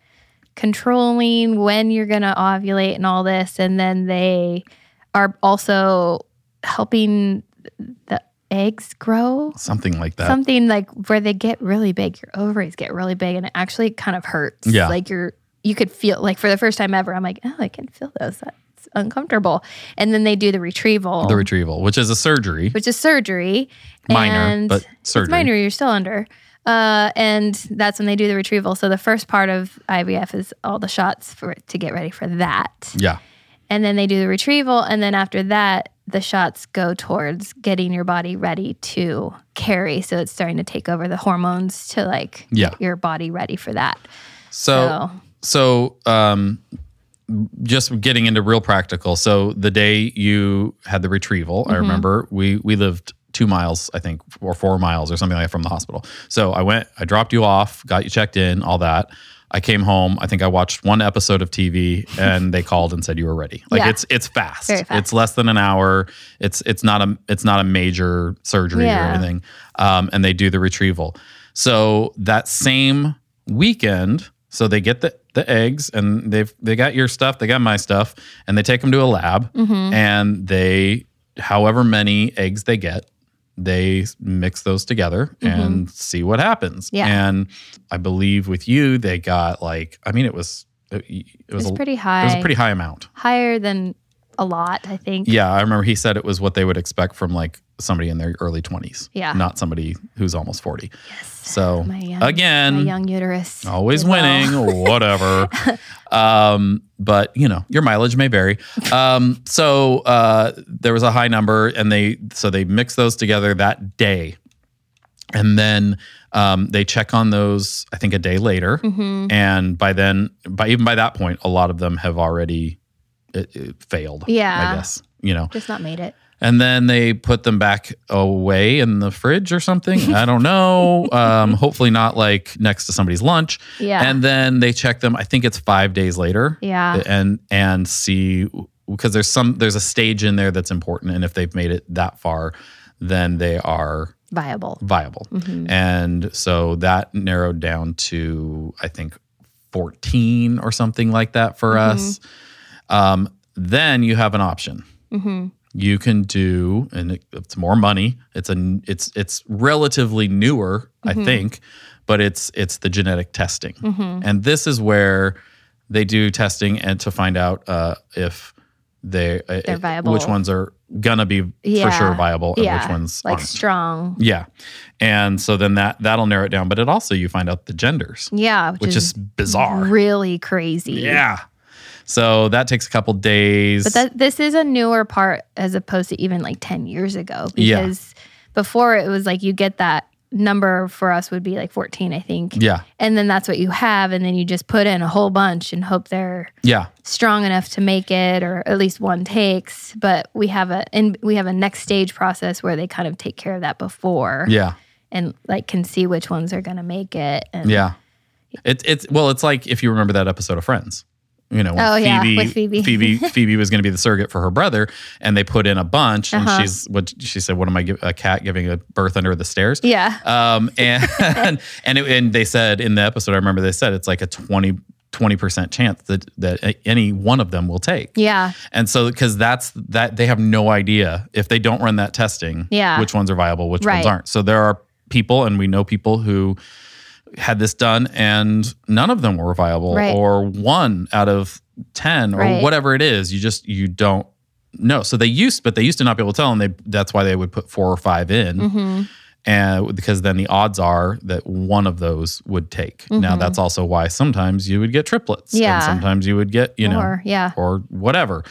S2: controlling when you're going to ovulate and all this. And then they are also helping the eggs grow.
S1: Something like that.
S2: Something like where they get really big, your ovaries get really big, and it actually kind of hurts.
S1: Yeah.
S2: Like you're, you could feel like for the first time ever, I'm like, oh, I can feel those. That's uncomfortable. And then they do the retrieval,
S1: the retrieval, which is a surgery.
S2: which is surgery.
S1: Minor,
S2: and
S1: but surgery.
S2: It's minor. You're still under. Uh, and that's when they do the retrieval. So the first part of IVF is all the shots for to get ready for that
S1: Yeah.
S2: and then they do the retrieval and then after that the shots go towards getting your body ready to carry so it's starting to take over the hormones to like
S1: Yeah.
S2: get your body ready for that
S1: So so um just getting into real practical. So the day you had the retrieval, I remember we we lived two miles, I think, or four miles or something like that from the hospital. So I went, I dropped you off, got you checked in, all that. I came home. I think I watched one episode of TV, and they called and said you were ready. Like
S2: Yeah.
S1: it's it's fast.
S2: Fast.
S1: It's less than an hour. It's it's not a it's not a major surgery
S2: Yeah.
S1: or anything. Um, and they do the retrieval. So that same weekend, so they get the the eggs and they've they got your stuff, they got my stuff, and they take them to a lab,
S2: Mm-hmm.
S1: and they however many eggs they get, they mix those together and see what happens.
S2: Mm-hmm. Yeah.
S1: And I believe with you, they got like I mean it was it, it
S2: It
S1: was
S2: was
S1: a,
S2: pretty high.
S1: it was a pretty high amount.
S2: higher than a lot, I think.
S1: Yeah, I remember he said it was what they would expect from like somebody in their early 20s.
S2: Yeah.
S1: Not somebody who's almost 40.
S2: Yes.
S1: So
S2: young,
S1: again,
S2: my young uterus.
S1: always
S2: did well.
S1: winning, whatever. um, but you know, your mileage may vary. Um, so uh, there was a high number, and they so they mix those together that day, and then um, they check on those. I think a day later,
S2: Mhm.
S1: and by then, by even by that point, a lot of them have already it, it failed.
S2: Yeah.
S1: I guess you know.
S2: Just not made it.
S1: And then they put them back away in the fridge or something. I don't know. Um, hopefully not like next to somebody's lunch.
S2: Yeah.
S1: And then they check them. I think it's five days later.
S2: Yeah.
S1: And and see because there's some there's a stage in there that's important, and if they've made it that far, then they are
S2: Viable.
S1: viable.
S2: Mhm.
S1: And so that narrowed down to I think 14 or something like that for
S2: Mm-hmm.
S1: us. Um, then you have an option
S2: hmm
S1: you can do and it, it's more money it's a it's it's relatively newer i think but it's it's the genetic testing
S2: hmm
S1: and this is where they do testing and to find out uh, if they uh,
S2: They're viable.
S1: which ones are gonna be
S2: Yeah.
S1: for sure viable and
S2: Yeah.
S1: which ones
S2: Like
S1: aren't.
S2: strong.
S1: yeah and so then that that'll narrow it down but it also you find out the genders
S2: Yeah. Which,
S1: which is bizarre
S2: Really crazy.
S1: yeah so that takes a couple days
S2: But that this is a newer part as opposed to even like 10 years ago.
S1: Yeah.
S2: Because before it was like you get that number for us would be like 14, I think.
S1: yeah
S2: And then that's what you have. And then you just put in a whole bunch and hope they're
S1: yeah
S2: strong enough to make it or at least one takes. But we have a and we have a next stage process where they kind of take care of that before
S1: yeah
S2: and like can see which ones are gonna make it. And
S1: Yeah. It's it's well, it's like if you remember that episode of Friends. You know,
S2: Oh, yeah,
S1: Phoebe,
S2: with Phoebe.
S1: Phoebe, Phoebe was going to be the surrogate for her brother, and they put in a bunch, and
S2: Uh-huh.
S1: she's what she said. What am I? Give, a cat giving a birth under the stairs?
S2: Yeah.
S1: Um, and and it, and they said in the episode, I remember they said it's like a 20 percent chance that that any one of them will take.
S2: Yeah.
S1: And so, because that's that, they have no idea if they don't run that testing,
S2: Yeah.
S1: which ones are viable, which ones aren't. So there are people, and we know people who had this done, and none of them were viable,
S2: Right.
S1: or one out of ten, or
S2: Right.
S1: whatever it is. You just you don't know. So they used, but they used to not be able to tell, and they that's why they would put four or five in
S2: hmm
S1: and because then the odds are that one of those would take. Now
S2: Mhm.
S1: that's also why sometimes you would get triplets,
S2: Yeah.
S1: and sometimes you would get you know
S2: Or yeah.
S1: or whatever.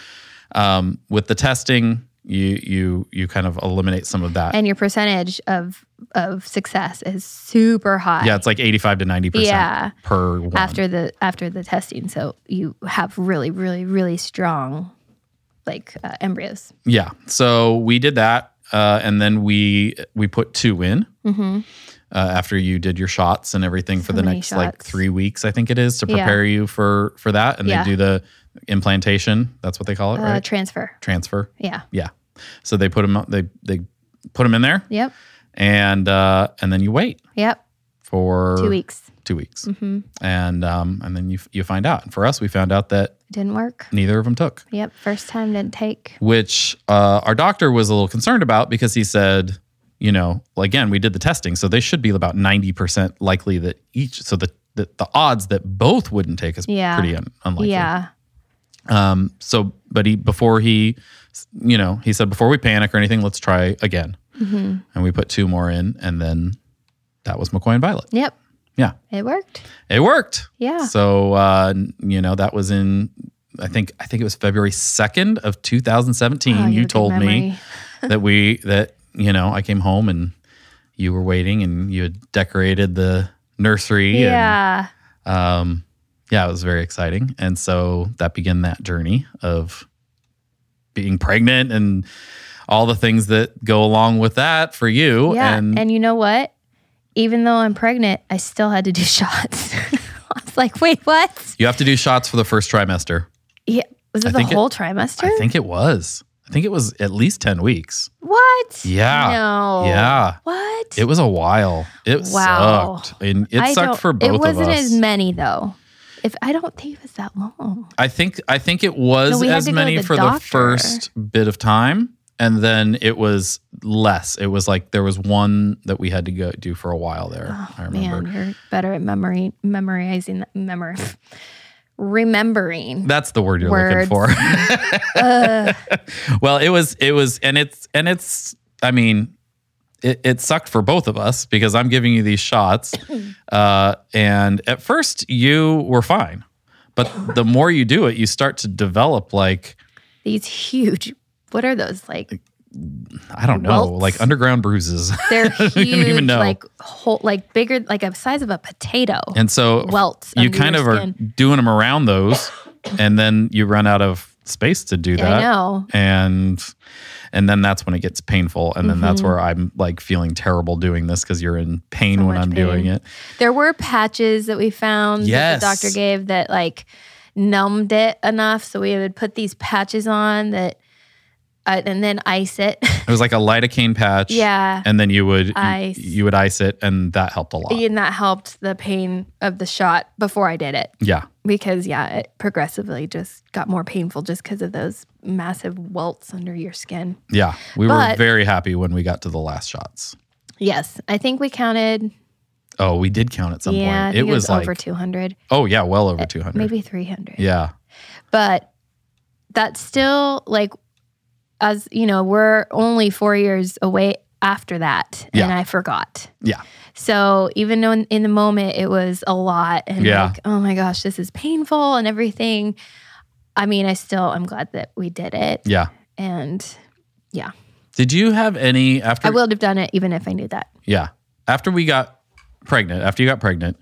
S1: Um, with the testing, you you you kind of eliminate some of that.
S2: And your percentage of of success is super high.
S1: yeah, it's like eighty five to ninety percent
S2: Yeah.
S1: per one.
S2: after the after the testing. So you have really, really, really strong like uh, embryos.
S1: yeah, so we did that, uh, and then we we put two in.
S2: Mm-hmm.
S1: Uh, after you did your shots and everything for the next like three weeks, I think it is to
S2: Yeah.
S1: prepare you for for that, and
S2: Yeah.
S1: they do the implantation. That's what they call it,
S2: Uh,
S1: right?
S2: transfer.
S1: Transfer.
S2: Yeah.
S1: Yeah. So they put them they they put them in there
S2: Yep.
S1: and uh and then you wait
S2: Yep.
S1: for
S2: Two weeks.
S1: Two weeks.
S2: Mm-hmm.
S1: And um and then you you find out. And for us we found out that
S2: Didn't work.
S1: neither of them took,
S2: Yep. First time didn't take.
S1: which uh our doctor was a little concerned about because he said, you know, again, we did the testing, so they should be about 90% likely that each so the the, the odds that both wouldn't take is
S2: Yeah.
S1: pretty un, unlikely.
S2: Yeah.
S1: Um so but he before he you know, he said before we panic or anything, let's try again.
S2: hmm
S1: and we put two more in, and then that was McCoy and Violet.
S2: Yep.
S1: Yeah.
S2: It worked.
S1: It worked.
S2: Yeah.
S1: So uh, you know that was in I think I think it was February second of 2017.
S2: Oh,
S1: you told me that we that you know I came home and you were waiting and you had decorated the nursery.
S2: Yeah.
S1: And, um, yeah, it was very exciting, and so that began that journey of being pregnant and all the things that go along with that for you.
S2: Yeah.
S1: And,
S2: And, you know what? Even though I'm pregnant, I still had to do shots. I was like, wait, what?
S1: you have to do shots for the first trimester.
S2: Yeah. Was
S1: I
S2: it the
S1: think it-
S2: whole trimester?
S1: I think it was. I think it was at least 10 weeks.
S2: what?
S1: Yeah.
S2: No.
S1: Yeah.
S2: What?
S1: It was a while. It
S2: Wow.
S1: sucked. And it
S2: I
S1: sucked for both
S2: It wasn't as many though. If I don't think it was that long.
S1: I think I think it was as
S2: to go to
S1: many
S2: the
S1: for the first bit of time, and then it was less. It was like there was one that we had to go do for a while there. Oh, I remember.
S2: Oh, Man, you're better at memory memorizing memory remembering.
S1: That's the word you're
S2: Words.
S1: looking for. well, it was it was and it's and it's I mean it, it sucked for both of us because I'm giving you these shots. Uh, and at first you were fine. But the more you do it, you start to develop like
S2: These huge what are those like?
S1: I don't know,
S2: Welts?
S1: like underground bruises.
S2: They're huge, like whole, like bigger, like a size of a potato.
S1: And so
S2: Welts
S1: you kind of
S2: skin.
S1: are doing them around those, and then you run out of space to do that.
S2: I know.
S1: And and then that's when it gets painful, and then that's
S2: Mm-hmm.
S1: where I'm like feeling terrible doing this because you're in pain
S2: So
S1: when I'm doing it.
S2: There were patches that we found
S1: Yes.
S2: that the doctor gave that like numbed it enough, so we would put these patches on that, uh, and then ice it.
S1: It was like a lidocaine patch.
S2: yeah,
S1: And then you would
S2: Ice.
S1: you would ice it, and that helped a lot.
S2: and that helped the pain of the shot before I did it.
S1: Yeah.
S2: because yeah, it progressively just got more painful just because of those massive welts under your skin.
S1: Yeah. We were very happy when we got to the last shots.
S2: Yes, I think we counted.
S1: Oh, we did count at some
S2: yeah,
S1: point.
S2: think
S1: It was, like
S2: over
S1: Oh yeah, well over 200.
S2: maybe three hundred.
S1: Yeah.
S2: but that's still like as you know we're only four years away after that and i forgot
S1: Yeah.
S2: so even though in, in the moment it was a lot and
S1: Yeah.
S2: like oh my gosh this is painful and everything i mean i still i'm glad that we did it
S1: Yeah.
S2: and yeah.
S1: Did you have any after
S2: i would have done it even if i knew that
S1: Yeah. After we got pregnant, after you got pregnant,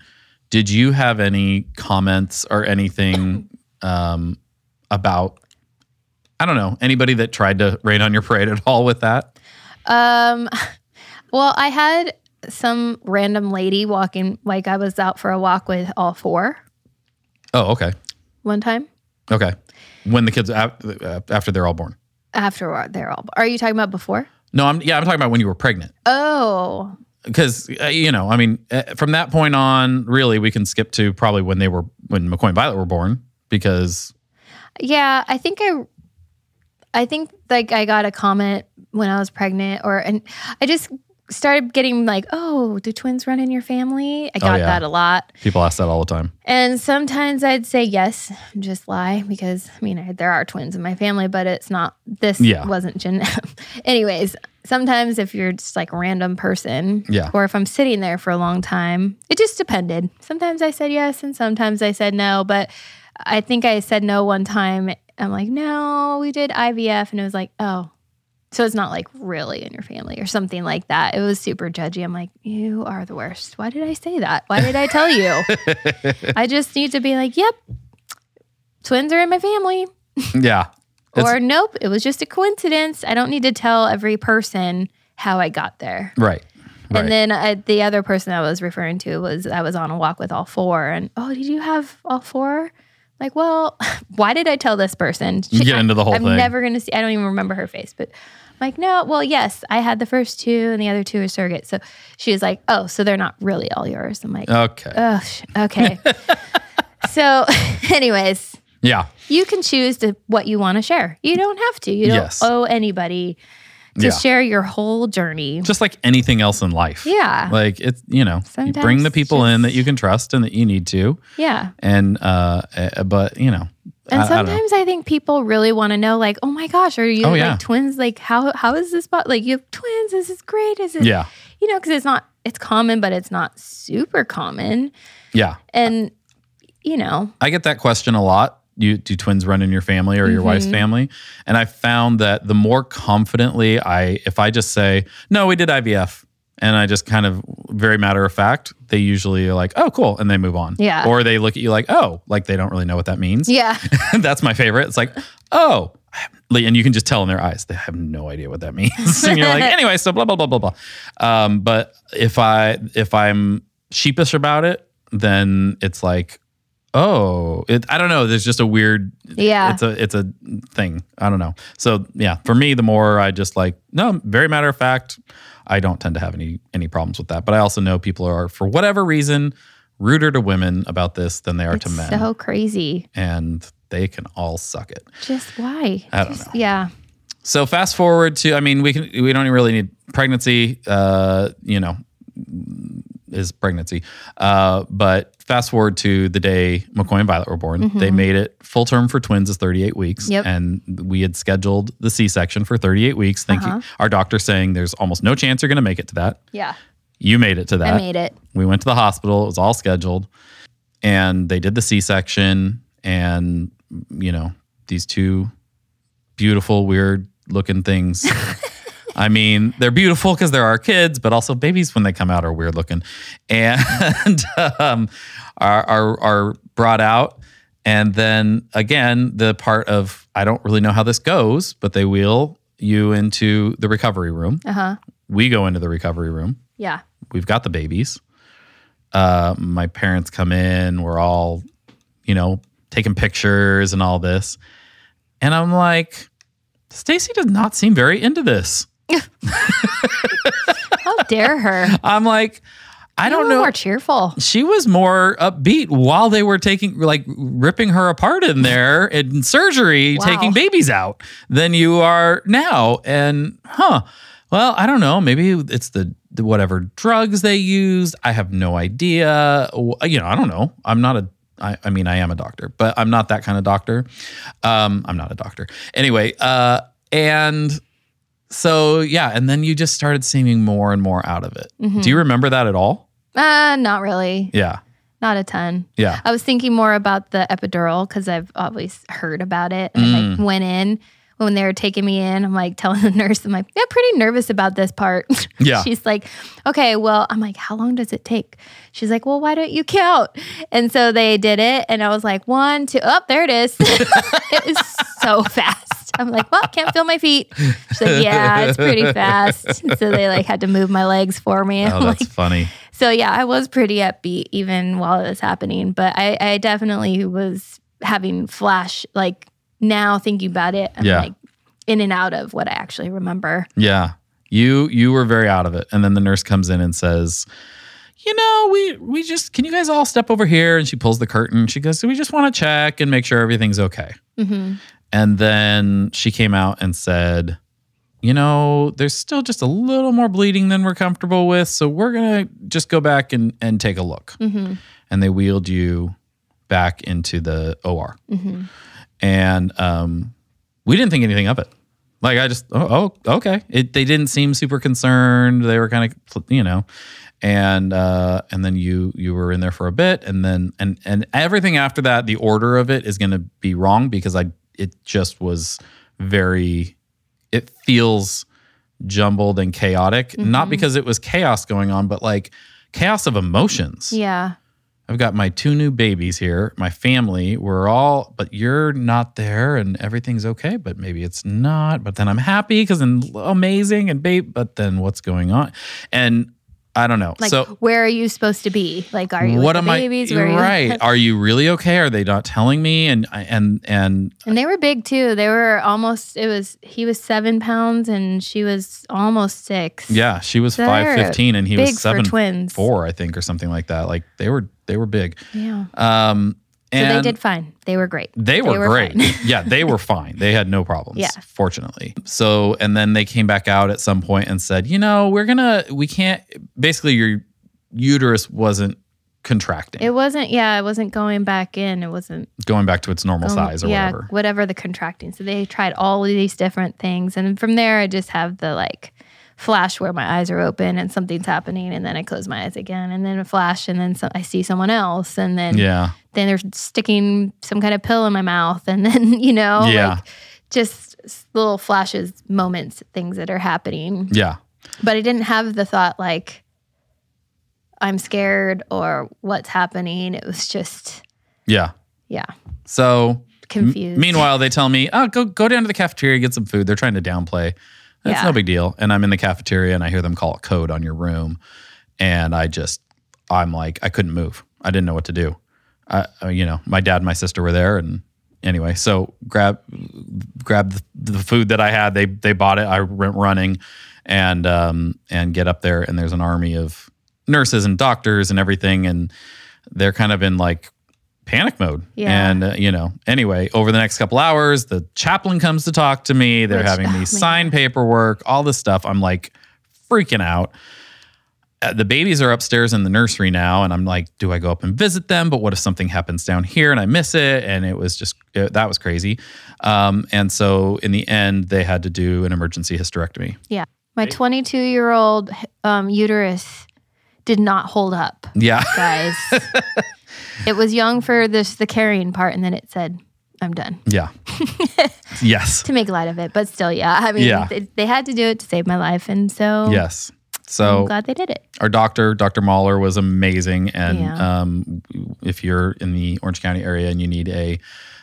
S1: did you have any comments or anything um, about, I don't know, anybody that tried to rain on your parade at all with that?
S2: um well i had some random lady walking like i was out for a walk with all four
S1: Oh, okay.
S2: one time
S1: Okay. When the kids, after they're all born.
S2: after they're all are you talking about before
S1: No, I'm, yeah, I'm talking about when you were pregnant.
S2: Oh,
S1: Because, uh, you know, I mean, uh, from that point on, really, we can skip to probably when they were, when McCoy and Violet were born, because,
S2: yeah. I think I, I think like I got a comment when I was pregnant, or and I just started getting like, oh, do twins run in your family? I oh, got
S1: yeah.
S2: that a lot,
S1: people ask that all the time.
S2: and sometimes I'd say yes, and just lie because I mean I, there are twins in my family, but it's not. This
S1: Yeah.
S2: wasn't gen. Anyways, sometimes if you're just like a random person,
S1: Yeah.
S2: or if I'm sitting there for a long time, it just depended. Sometimes I said yes, and sometimes I said no. But I think I said no one time. I'm like, no, we did IVF, and it was like, oh, so it's not like really in your family or something like that. It was super judgy. I'm like, you are the worst. Why did I say that? Why did I tell you? I just need to be like, yep, twins are in my family.
S1: Yeah.
S2: Or nope, it was just a coincidence. I don't need to tell every person how I got there.
S1: Right. Right.
S2: And then uh, the other person I was referring to was I was on a walk with all four, and oh, did you have all four? Like, well, why did I tell this person?
S1: You get into the whole
S2: I'm
S1: thing.
S2: never going to see. I don't even remember her face, but I'm like, no. Well, yes, I had the first two, and the other two are surrogates. So she was like, oh, so they're not really all yours. I'm like,
S1: okay.
S2: oh, sh- okay. so, anyways,
S1: yeah.
S2: you can choose to what you want to share. You don't have to. You don't
S1: Yes.
S2: owe anybody to
S1: Yeah.
S2: share your whole journey.
S1: Just like anything else in life.
S2: Yeah.
S1: Like it's, you know, you bring the people in that you can trust and that you need to.
S2: yeah.
S1: And, uh, uh, but, you know,
S2: And
S1: I- I
S2: sometimes I, think people really want to know, like, oh my gosh, are you
S1: Oh,
S2: like twins? Like, how how is this? But like, you have twins. This is great. Is it?
S1: Yeah.
S2: You know, because it's not. It's common, but it's not super common.
S1: Yeah.
S2: And you know,
S1: I get that question a lot. You do twins run in your family or your wife's
S2: Mm-hmm.
S1: family? And I found that the more confidently I, if I just say, no, we did IVF, and I just kind of very matter of fact, they usually are like, oh, cool. And they move on.
S2: Yeah.
S1: Or they look at you like, oh, like they don't really know what that means.
S2: yeah,
S1: That's my favorite. It's like, oh, and you can just tell in their eyes they have no idea what that means. and you're like, anyway, so blah blah blah blah blah. Um, but if I if I'm sheepish about it, then it's like, oh, it, I don't know. There's just a weird.
S2: Yeah.
S1: It's a it's a thing. I don't know. So yeah, for me, the more I just like no, very matter of fact. I don't tend to have any any problems with that. But I also know people are for whatever reason ruder to women about this than they are
S2: It's
S1: to men,
S2: so crazy.
S1: and they can all suck it.
S2: Just why?
S1: I don't
S2: Just-
S1: know.
S2: Yeah.
S1: So fast forward to, I mean, we can, we don't really need pregnancy, uh, you know, is pregnancy. Uh, but fast forward to the day McCoy and Violet were born. They made it full term for twins is 38 weeks.
S2: Yep.
S1: And we had scheduled the C section for 38 weeks. Thank you. Our doctor saying there's almost no chance you're going to make it to that.
S2: Yeah.
S1: You made it to that.
S2: I made it.
S1: We went to the hospital. It was all scheduled, and they did the C-section. And you know, these two beautiful, weird-looking things. I mean, they're beautiful because they're our kids, but also babies when they come out are weird looking, and um, are, are are brought out. And then again, the part of I don't really know how this goes, but they wheel you into the recovery room.
S2: Uh huh.
S1: We go into the recovery room
S2: Yeah.
S1: we've got the babies. Uh, my parents come in. We're all, you know, taking pictures and all this. And I'm like, Stacy does not seem very into this.
S2: How dare her?
S1: I'm like, I don't know.
S2: More cheerful.
S1: She was more upbeat while they were taking, like, ripping her apart in there in surgery,
S2: Wow.
S1: taking babies out than you are now. And, huh, well, I don't know. Maybe it's the, the whatever drugs they used. I have no idea. You know, I don't know. I'm not a, I, I mean, I am a doctor, but I'm not that kind of doctor. Um, I'm not a doctor. Anyway, uh, and so, yeah. And then you just started seeming more and more out of it. Do you remember that at all?
S2: Uh, not really.
S1: Yeah.
S2: Not a ton.
S1: Yeah.
S2: I was thinking more about the epidural because I've always heard about it. And I
S1: Mm.
S2: like went in when they were taking me in. I'm like telling the nurse, I'm like, yeah, pretty nervous about this part.
S1: Yeah.
S2: She's like, okay, well, I'm like, how long does it take? She's like, well, why don't you count? And so they did it. And I was like, one, two, oh, there it is. it was so fast. I'm like, well, can't feel my feet. She's like, yeah, it's pretty fast. So they like had to move my legs for me.
S1: Oh, that's
S2: like,
S1: funny.
S2: so yeah, I was pretty upbeat even while it was happening, but I, I definitely was having flash like now thinking about it. I'm
S1: Yeah.
S2: like in and out of what I actually remember.
S1: Yeah. You you were very out of it. And then the nurse comes in and says, you know, we we just can you guys all step over here? And she pulls the curtain. She goes, so we just want to check and make sure everything's okay.
S2: hmm
S1: And then she came out and said, you know, there's still just a little more bleeding than we're comfortable with. So we're gonna just go back and, and take a look.
S2: hmm
S1: And they wheeled you back into the OR.
S2: hmm
S1: and um, we didn't think anything of it. Like I just, oh, oh okay. It, they didn't seem super concerned. They were kind of, you know, and uh, and then you you were in there for a bit, and then and and everything after that, the order of it is going to be wrong because I it just was very, it feels jumbled and chaotic. Not mm-hmm. because it was chaos going on, but like chaos of emotions.
S2: Yeah.
S1: I've got my two new babies here, my family. We're all, but you're not there and everything's okay, but maybe it's not. But then I'm happy because I'm amazing and babe, but then what's going on? And I don't know.
S2: Like
S1: so
S2: where are you supposed to be? Like are you
S1: what
S2: with
S1: am
S2: babies?
S1: I?
S2: Where are you-
S1: right. Are you really okay? Are they not telling me? And, and, and
S2: And they were big too. They were almost it was he was seven pounds and she was almost six.
S1: yeah, she was
S2: They're
S1: 5'15 and he was seven,
S2: twins.
S1: four, I think, or something like that. Like they were, they were big.
S2: Yeah.
S1: Um,
S2: So they did fine. They were great.
S1: They were, great. yeah, they were fine. They had no problems.
S2: Yeah.
S1: Fortunately. So, and then they came back out at some point and said, you know, we're going to, we can't, basically, your uterus wasn't contracting,
S2: It wasn't yeah, it wasn't going back in. It wasn't
S1: going back to its normal
S2: Um,
S1: size or
S2: yeah,
S1: whatever.
S2: whatever the contracting. So they tried all of these different things, and from there, I just have the like flash where my eyes are open and something's happening, and then I close my eyes again, and then a flash, and then so I see someone else, and then
S1: Yeah.
S2: then they're sticking some kind of pill in my mouth, and then you know,
S1: Yeah.
S2: like just little flashes, moments, things that are happening.
S1: Yeah.
S2: But I didn't have the thought like I'm scared or what's happening. It was just
S1: Yeah.
S2: yeah,
S1: So,
S2: confused.
S1: Meanwhile, they tell me, "Oh, go go down to the cafeteria, get some food." They're trying to downplay. That's
S2: Yeah.
S1: no big deal. And I'm in the cafeteria, and I hear them call a code on your room, and I just, I'm like, I couldn't move. I didn't know what to do. I, you know, my dad and my sister were there, and anyway, so grab grab the, the food that I had. They they bought it. I went running, and um and get up there, and there's an army of nurses and doctors and everything, and they're kind of in like panic mode.
S2: Yeah.
S1: And uh, you know, anyway, over the next couple hours, the chaplain comes to talk to me. They're
S2: Which-
S1: having
S2: oh,
S1: me
S2: man.
S1: sign paperwork, all this stuff. I'm like freaking out. Uh, the babies are upstairs in the nursery now, and I'm like, do I go up and visit them? But what if something happens down here and I miss it? And it was just it, that was crazy. Um, and so in the end, they had to do an emergency hysterectomy.
S2: yeah. My 22 year old um, uterus did not hold up,
S1: Yeah,
S2: guys. it was young for this the carrying part, and then it said, "I'm done."
S1: yeah, yes,
S2: To make light of it, but still, yeah. I mean,
S1: Yeah.
S2: they, they had to do it to save my life, and so
S1: yes. So I'm
S2: glad they did it.
S1: our doctor, Dr. Mahler, was amazing. And
S2: Yeah.
S1: um, if you're in the Orange County area and you need a,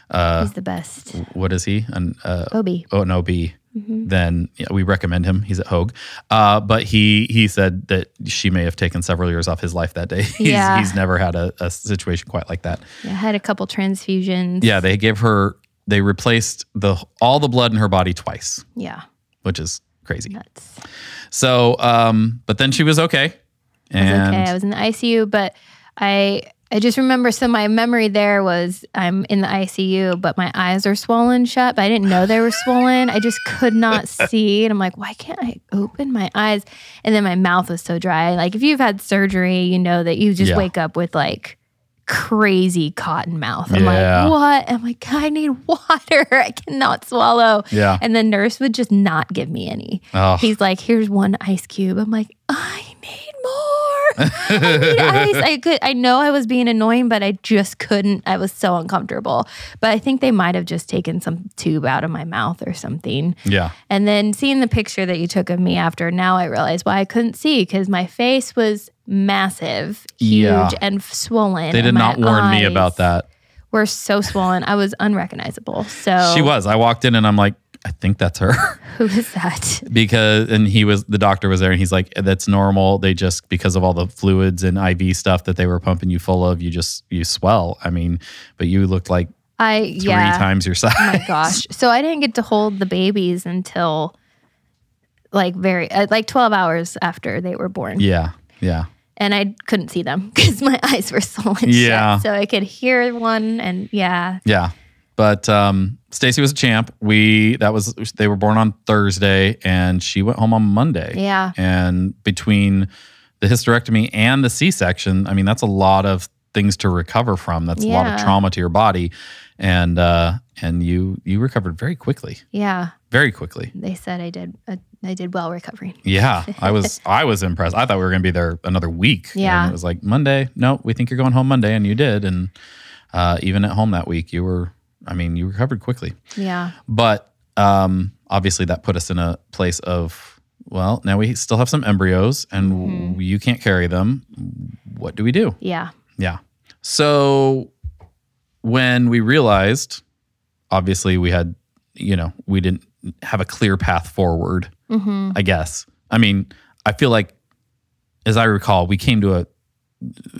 S1: uh,
S2: He's the best.
S1: what is he? An, uh,
S2: OB.
S1: oh, an OB,
S2: Mm-hmm.
S1: then yeah, we recommend him. He's at Hoag. Uh, but he he said that she may have taken several years off his life that day. he's,
S2: Yeah.
S1: he's never had a, a situation quite like that.
S2: Yeah, I had a couple transfusions.
S1: Yeah, they gave her, they replaced the all the blood in her body twice,
S2: Yeah.
S1: which is crazy.
S2: Nuts.
S1: So, um, but then she was okay.
S2: I was okay. I was in the ICU, but I I just remember so my memory there was I'm in the ICU, but my eyes are swollen shut, but I didn't know they were swollen. I just could not see. And I'm like, why can't I open my eyes? And then my mouth was so dry. Like if you've had surgery, you know that you just
S1: Yeah.
S2: wake up with like crazy cotton mouth. I'm
S1: Yeah.
S2: like, what? I'm like, I need water. I cannot swallow.
S1: Yeah.
S2: And the nurse would just not give me any.
S1: Oh.
S2: He's like, here's one ice cube. I'm like, I more. I need ice. I could I know I was being annoying, but I just couldn't. I was so uncomfortable. But I think they might have just taken some tube out of my mouth or something.
S1: yeah.
S2: And then seeing the picture that you took of me after, now I realize why I couldn't see because my face was massive, huge,
S1: Yeah.
S2: and swollen.
S1: They did not warn me about that.
S2: Were so swollen. I was unrecognizable. So
S1: She was. I walked in and I'm like, I think that's her
S2: Who is that?
S1: because, and he was, the doctor was there and he's like, that's normal. They just, because of all the fluids and IV stuff that they were pumping you full of, you just, you swell. I mean, but you looked like
S2: I
S1: three
S2: yeah.
S1: times your size.
S2: Oh my gosh. So I didn't get to hold the babies until like very uh, like 12 hours after they were born.
S1: Yeah. Yeah.
S2: And I couldn't see them because my eyes were swollen
S1: Yeah.
S2: shut. So I could hear one and yeah.
S1: Yeah. But um, Stacy was a champ. We, that was, they were born on Thursday and she went home on Monday.
S2: Yeah.
S1: And between the hysterectomy and the C section, I mean, that's a lot of things to recover from. That's a lot of trauma to your body. And, uh, and you, you recovered very quickly,
S2: Yeah.
S1: very quickly.
S2: They said I did uh, I did well recovering.
S1: Yeah. I was, I was impressed. I thought we were going to be there another week.
S2: Yeah.
S1: And it was like Monday. No, we think you're going home Monday. And you did. And, uh, even at home that week, you were, I mean, you recovered quickly.
S2: Yeah.
S1: But um, obviously, that put us in a place of, well, now we still have some embryos and
S2: Mm-hmm.
S1: you can't carry them. What do we do?
S2: Yeah.
S1: Yeah. So when we realized, obviously, we had, you know, we didn't have a clear path forward,
S2: Mm-hmm.
S1: I guess. I mean, I feel like, as I recall, we came to a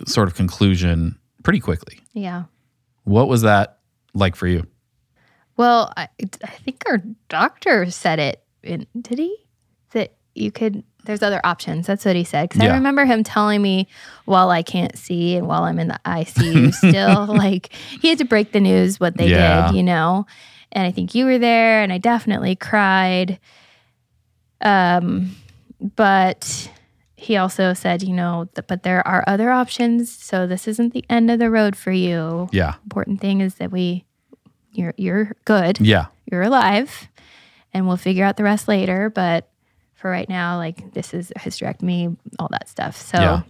S1: sort of conclusion pretty quickly.
S2: Yeah.
S1: What was that like for you?
S2: Well, I, I think our doctor said it. In, did he? That you could. There's other options. That's what he said. Because
S1: Yeah.
S2: I remember him telling me while I can't see and while I'm in the ICU still, like he had to break the news what they
S1: Yeah.
S2: did, you know. And I think you were there, and I definitely cried. Um, but he also said, you know, th- but there are other options. So this isn't the end of the road for you.
S1: Yeah.
S2: Important thing is that we, you're you're good
S1: Yeah.
S2: you're alive and we'll figure out the rest later but for right now like this is a hysterectomy all that stuff so
S1: Yeah.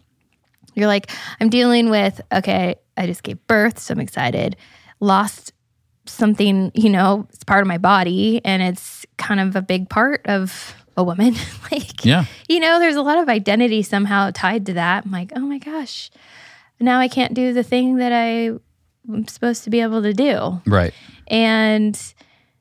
S2: you're like i'm dealing with okay i just gave birth so i'm excited lost something you know it's part of my body and it's kind of a big part of a woman like
S1: Yeah.
S2: you know there's a lot of identity somehow tied to that i'm like oh my gosh now i can't do the thing that i I'm supposed to be able to do.
S1: Right.
S2: And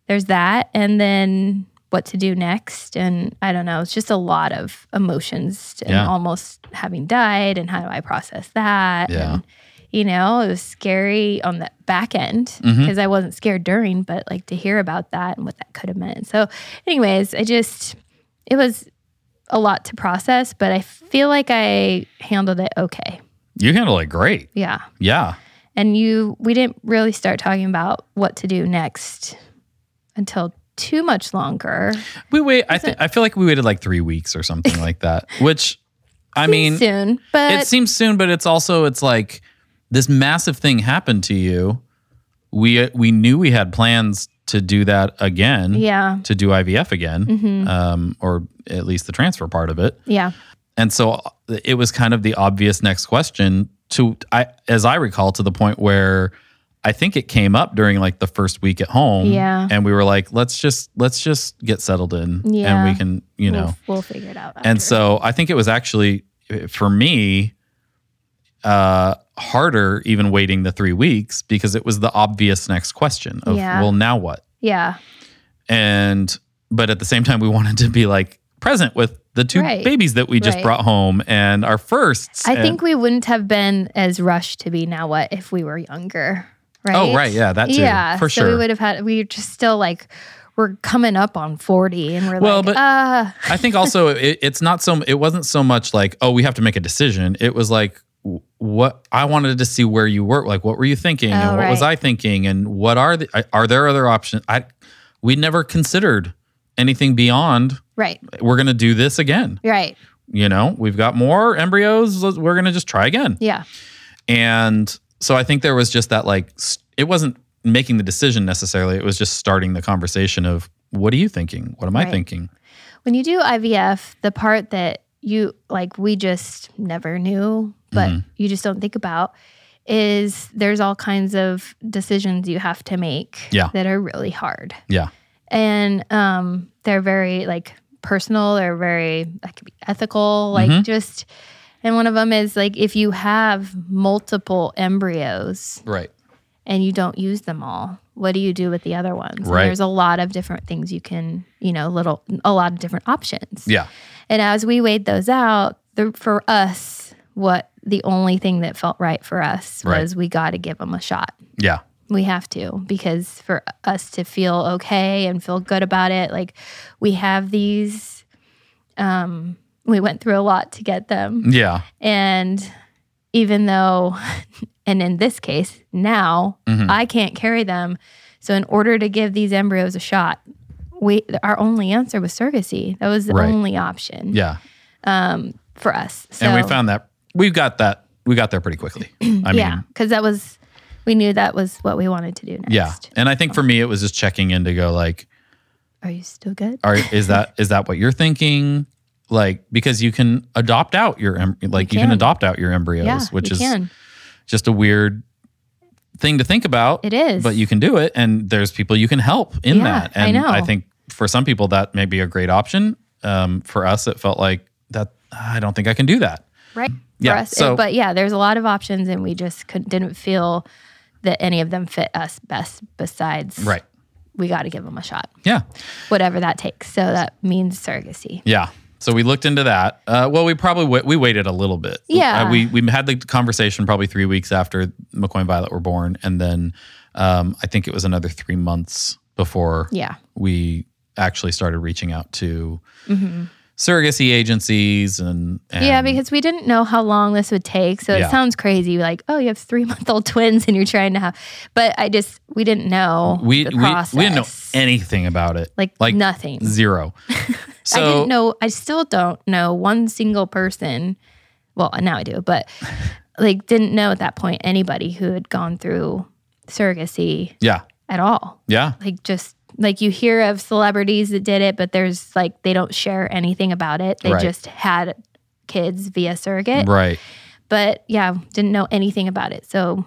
S2: there's that. And then what to do next. And I don't know, it's just a lot of emotions and
S1: Yeah.
S2: almost having died. And how do I process that?
S1: Yeah.
S2: And, you know, it was scary on the back end
S1: Mm-hmm.
S2: because I wasn't scared during, but like to hear about that and what that could have meant. So, anyways, I just, it was a lot to process, but I feel like I handled it okay.
S1: You handle it great.
S2: Yeah.
S1: Yeah.
S2: And you, we didn't really start talking about what to do next until too much longer.
S1: We wait. I think I feel like we waited like three weeks or something like that. Which, I mean,
S2: soon, but
S1: it seems soon, but it's also it's like this massive thing happened to you. We we knew we had plans to do that again.
S2: yeah,
S1: To do IVF again,
S2: Mm-hmm.
S1: um, or at least the transfer part of it.
S2: yeah,
S1: And so it was kind of the obvious next question to I as I recall to the point where I think it came up during like the first week at home.
S2: Yeah.
S1: And we were like, let's just let's just get settled in
S2: Yeah.
S1: and we can, you know.
S2: we'll, we'll figure it out.
S1: And so I think it was actually for me uh harder even waiting the 3 weeks because it was the obvious next question of
S2: Yeah.
S1: well now what?
S2: yeah,
S1: and but at the same time we wanted to be like present with the two
S2: Right.
S1: babies that we just
S2: Right.
S1: brought home and our firsts
S2: I
S1: and-
S2: think we wouldn't have been as rushed to be now what if we were younger, right?
S1: Oh, right. Yeah, that too.
S2: Yeah,
S1: For
S2: so we would have had. We were just still like we're coming up on forty, and we're
S1: Well,
S2: like,
S1: but-
S2: uh,
S1: I think also it, it's not so it wasn't so much like oh we have to make a decision it was like what I wanted to see where you were like what were you thinking and
S2: Oh,
S1: what was. I thinking and what are the are there other options I we never considered anything beyond
S2: right,
S1: we're going to do this again
S2: right,
S1: you know we've got more embryos we're going to just try again
S2: yeah,
S1: And so I think there was just that like it wasn't making the decision necessarily. It was just starting the conversation of what are you thinking? What am I thinking?
S2: when you do IVF, the part that you like we just never knew, but
S1: Mm-hmm.
S2: you just don't think about is there's all kinds of decisions you have to make
S1: Yeah.
S2: that are really hard.
S1: Yeah.
S2: And um they're very like personal, they're very that could be ethical, like
S1: Mm-hmm.
S2: just and one of them is like if you have multiple embryos
S1: Right.
S2: and you don't use them all, what do you do with the other ones? And
S1: Right.
S2: there's a lot of different things you can, you know, little a lot of different options.
S1: Yeah.
S2: And as we weighed those out, the, for us, what the only thing that felt right for us
S1: Right.
S2: was we got to give them a shot.
S1: Yeah.
S2: We have to because for us to feel okay and feel good about it, like we have these. Um, we went through a lot to get them,
S1: Yeah.
S2: and even though, and in this case, now
S1: Mm-hmm.
S2: I can't carry them. So, in order to give these embryos a shot, we our only answer was surrogacy. That was the
S1: Right.
S2: only option
S1: Yeah.
S2: Um for us. So,
S1: and we found that we got that we got there pretty quickly. I
S2: yeah, because that was we knew that was what we wanted to do next.
S1: yeah. And I think for me it was just checking in to go like
S2: Are you still good?
S1: are is that is that what you're thinking? Like because you can adopt out your em- like you can.
S2: can.
S1: adopt out your embryos,
S2: yeah,
S1: which
S2: you
S1: is
S2: can.
S1: just a weird thing to think about.
S2: It is.
S1: but you can do it and there's people you can help in
S2: Yeah,
S1: that
S2: I
S1: and
S2: I
S1: think for some people that may be a great option um, for us it felt like that i don't think i can do that
S2: right
S1: Yeah,
S2: for us.
S1: so-
S2: but yeah, there's a lot of options, and we just could, didn't feel that any of them fit us best. Besides,
S1: right
S2: we got to give them a shot,
S1: yeah
S2: whatever that takes. So that means surrogacy.
S1: yeah so we looked into that uh, well we probably wa- we waited a little bit
S2: Yeah.
S1: Uh, we we had the conversation probably three weeks after mccoy and violet were born and then um, i think it was another three months before
S2: Yeah,
S1: we actually started reaching out to surrogacy agencies and, and
S2: yeah, because we didn't know how long this would take. So
S1: Yeah.
S2: it sounds crazy, like oh, you have three month old twins, and you're trying to have. But I just we didn't know
S1: we, we, we didn't know anything about it
S2: like,
S1: like
S2: nothing.
S1: zero so
S2: I didn't know. I still don't know one single person. Well, now I do, but like didn't know at that point anybody who had gone through surrogacy
S1: yeah
S2: at all.
S1: yeah
S2: Like just like you hear of celebrities that did it, but there's like they don't share anything about it. They
S1: Right.
S2: just had kids via surrogate.
S1: right
S2: But yeah, didn't know anything about it. So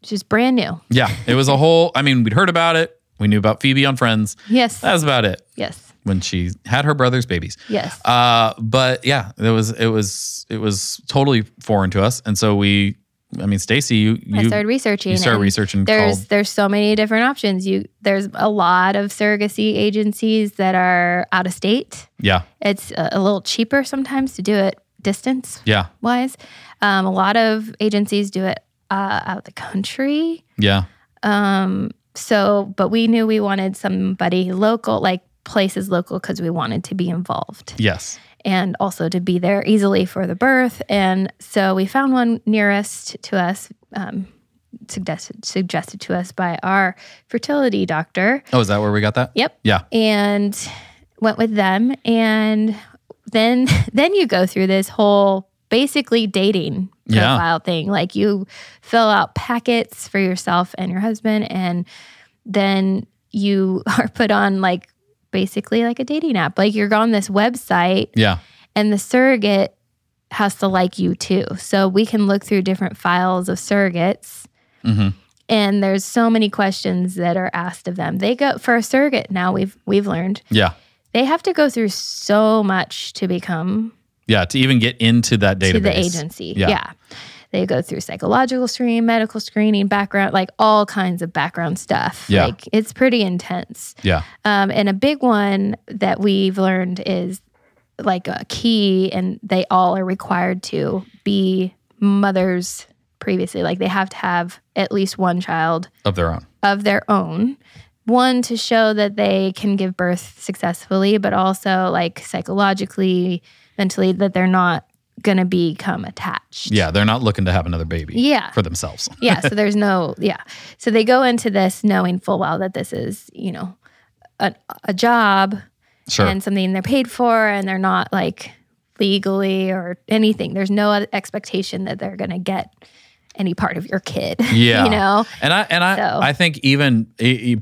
S2: it's just brand new.
S1: yeah it was a whole i mean we'd heard about it we knew about phoebe on friends
S2: Yes.
S1: that was about it
S2: yes.
S1: when she had her brother's babies
S2: Yes.
S1: uh but yeah it was it was it was totally foreign to us and so we I mean, Stacy, you
S2: I started researching.
S1: you started researching
S2: There's
S1: called
S2: there's so many different options. You there's a lot of surrogacy agencies that are out of state.
S1: yeah
S2: It's a, a little cheaper sometimes to do it distance
S1: yeah
S2: wise. Um, a lot of agencies do it uh, out of the country.
S1: yeah
S2: Um, so, but we knew we wanted somebody local, like places local, because we wanted to be involved
S1: yes
S2: and also to be there easily for the birth. And so we found one nearest to us, um, suggested suggested to us by our fertility doctor.
S1: oh is that where we got that
S2: Yep.
S1: yeah
S2: And went with them, and then then you go through this whole basically dating
S1: Yeah.
S2: profile thing. Like you fill out packets for yourself and your husband, and then you are put on like basically like a dating app. Like you're on this website
S1: yeah
S2: and the surrogate has to like you too. So we can look through different files of surrogates.
S1: hmm
S2: And there's so many questions that are asked of them. They go for a surrogate now. We've we've learned
S1: yeah
S2: they have to go through so much to become
S1: yeah to even get into that database
S2: to the agency.
S1: Yeah.
S2: Yeah. They go through psychological screening, medical screening, background, like all kinds of background stuff.
S1: Yeah.
S2: Like it's pretty intense.
S1: yeah
S2: Um, and a big one that we've learned is like a key, and they all are required to be mothers previously. Like they have to have at least one child
S1: of their own
S2: of their own. One to show that they can give birth successfully, but also like psychologically, mentally, that they're not going to become attached.
S1: yeah they're not looking to have another baby
S2: Yeah.
S1: for themselves
S2: yeah. So there's no, yeah. So they go into this knowing full well that this is, you know, a, a job
S1: sure
S2: and something they're paid for and they're not like legally or anything. There's no expectation that they're going to get any part of your kid.
S1: Yeah.
S2: you know?
S1: And I and I
S2: So-
S1: I think even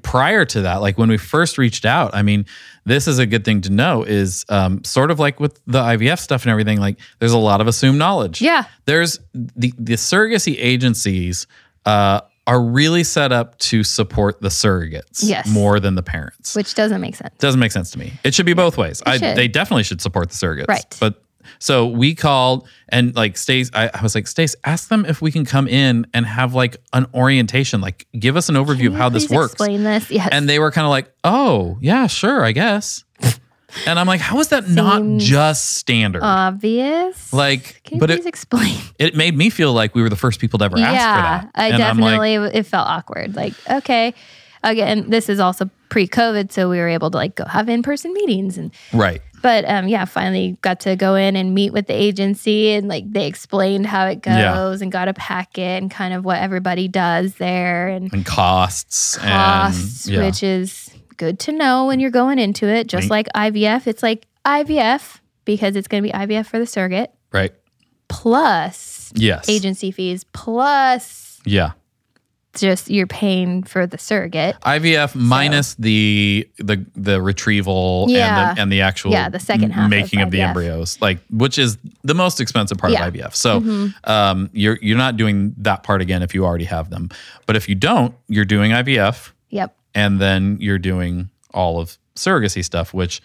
S1: prior to that, like when we first reached out, I mean, this is a good thing to know. Is um, sort of like with the IVF stuff and everything. Like, there's a lot of assumed knowledge.
S2: Yeah.
S1: There's the the surrogacy agencies uh, are really set up to support the surrogates
S2: Yes.
S1: more than the parents.
S2: Which doesn't make sense.
S1: Doesn't make sense to me. It should be both ways. I, they definitely should support the surrogates.
S2: Right.
S1: But so we called and like Stace, I, I was like, Stace, ask them if we can come in and have like an orientation, like give us an overview of how this works.
S2: Explain this. Yes.
S1: And they were kind of like, oh, yeah, sure, I guess. and I'm like, how is that not just standard?
S2: obvious.
S1: like,
S2: Can you
S1: but
S2: please
S1: it,
S2: explain?
S1: it made me feel like we were the first people to ever ask for that.
S2: I
S1: And I'm like,
S2: definitely. it felt awkward. Like, okay, again, this is also pre-COVID, so we were able to like go have in-person meetings and.
S1: right.
S2: But um, yeah, finally got to go in and meet with the agency, and like they explained how it goes,
S1: Yeah.
S2: and got a packet and kind of what everybody does there, and
S1: And costs.
S2: costs,
S1: and, yeah.
S2: which is good to know when you're going into it. Just
S1: Right.
S2: like IVF, it's like IVF because it's going to be IVF for the surrogate
S1: right.
S2: plus
S1: Yes.
S2: agency fees plus
S1: Yeah.
S2: Just you're paying for the surrogate.
S1: IVF minus the the the retrieval
S2: Yeah.
S1: and the, and the actual
S2: Yeah, the second half
S1: making of, the embryos, like which is the most expensive part
S2: Yeah. Mm-hmm.
S1: of IVF. So um, you're you're not doing that part again if you already have them, but if you don't, you're doing IVF
S2: Yep.
S1: and then you're doing all of surrogacy stuff, which.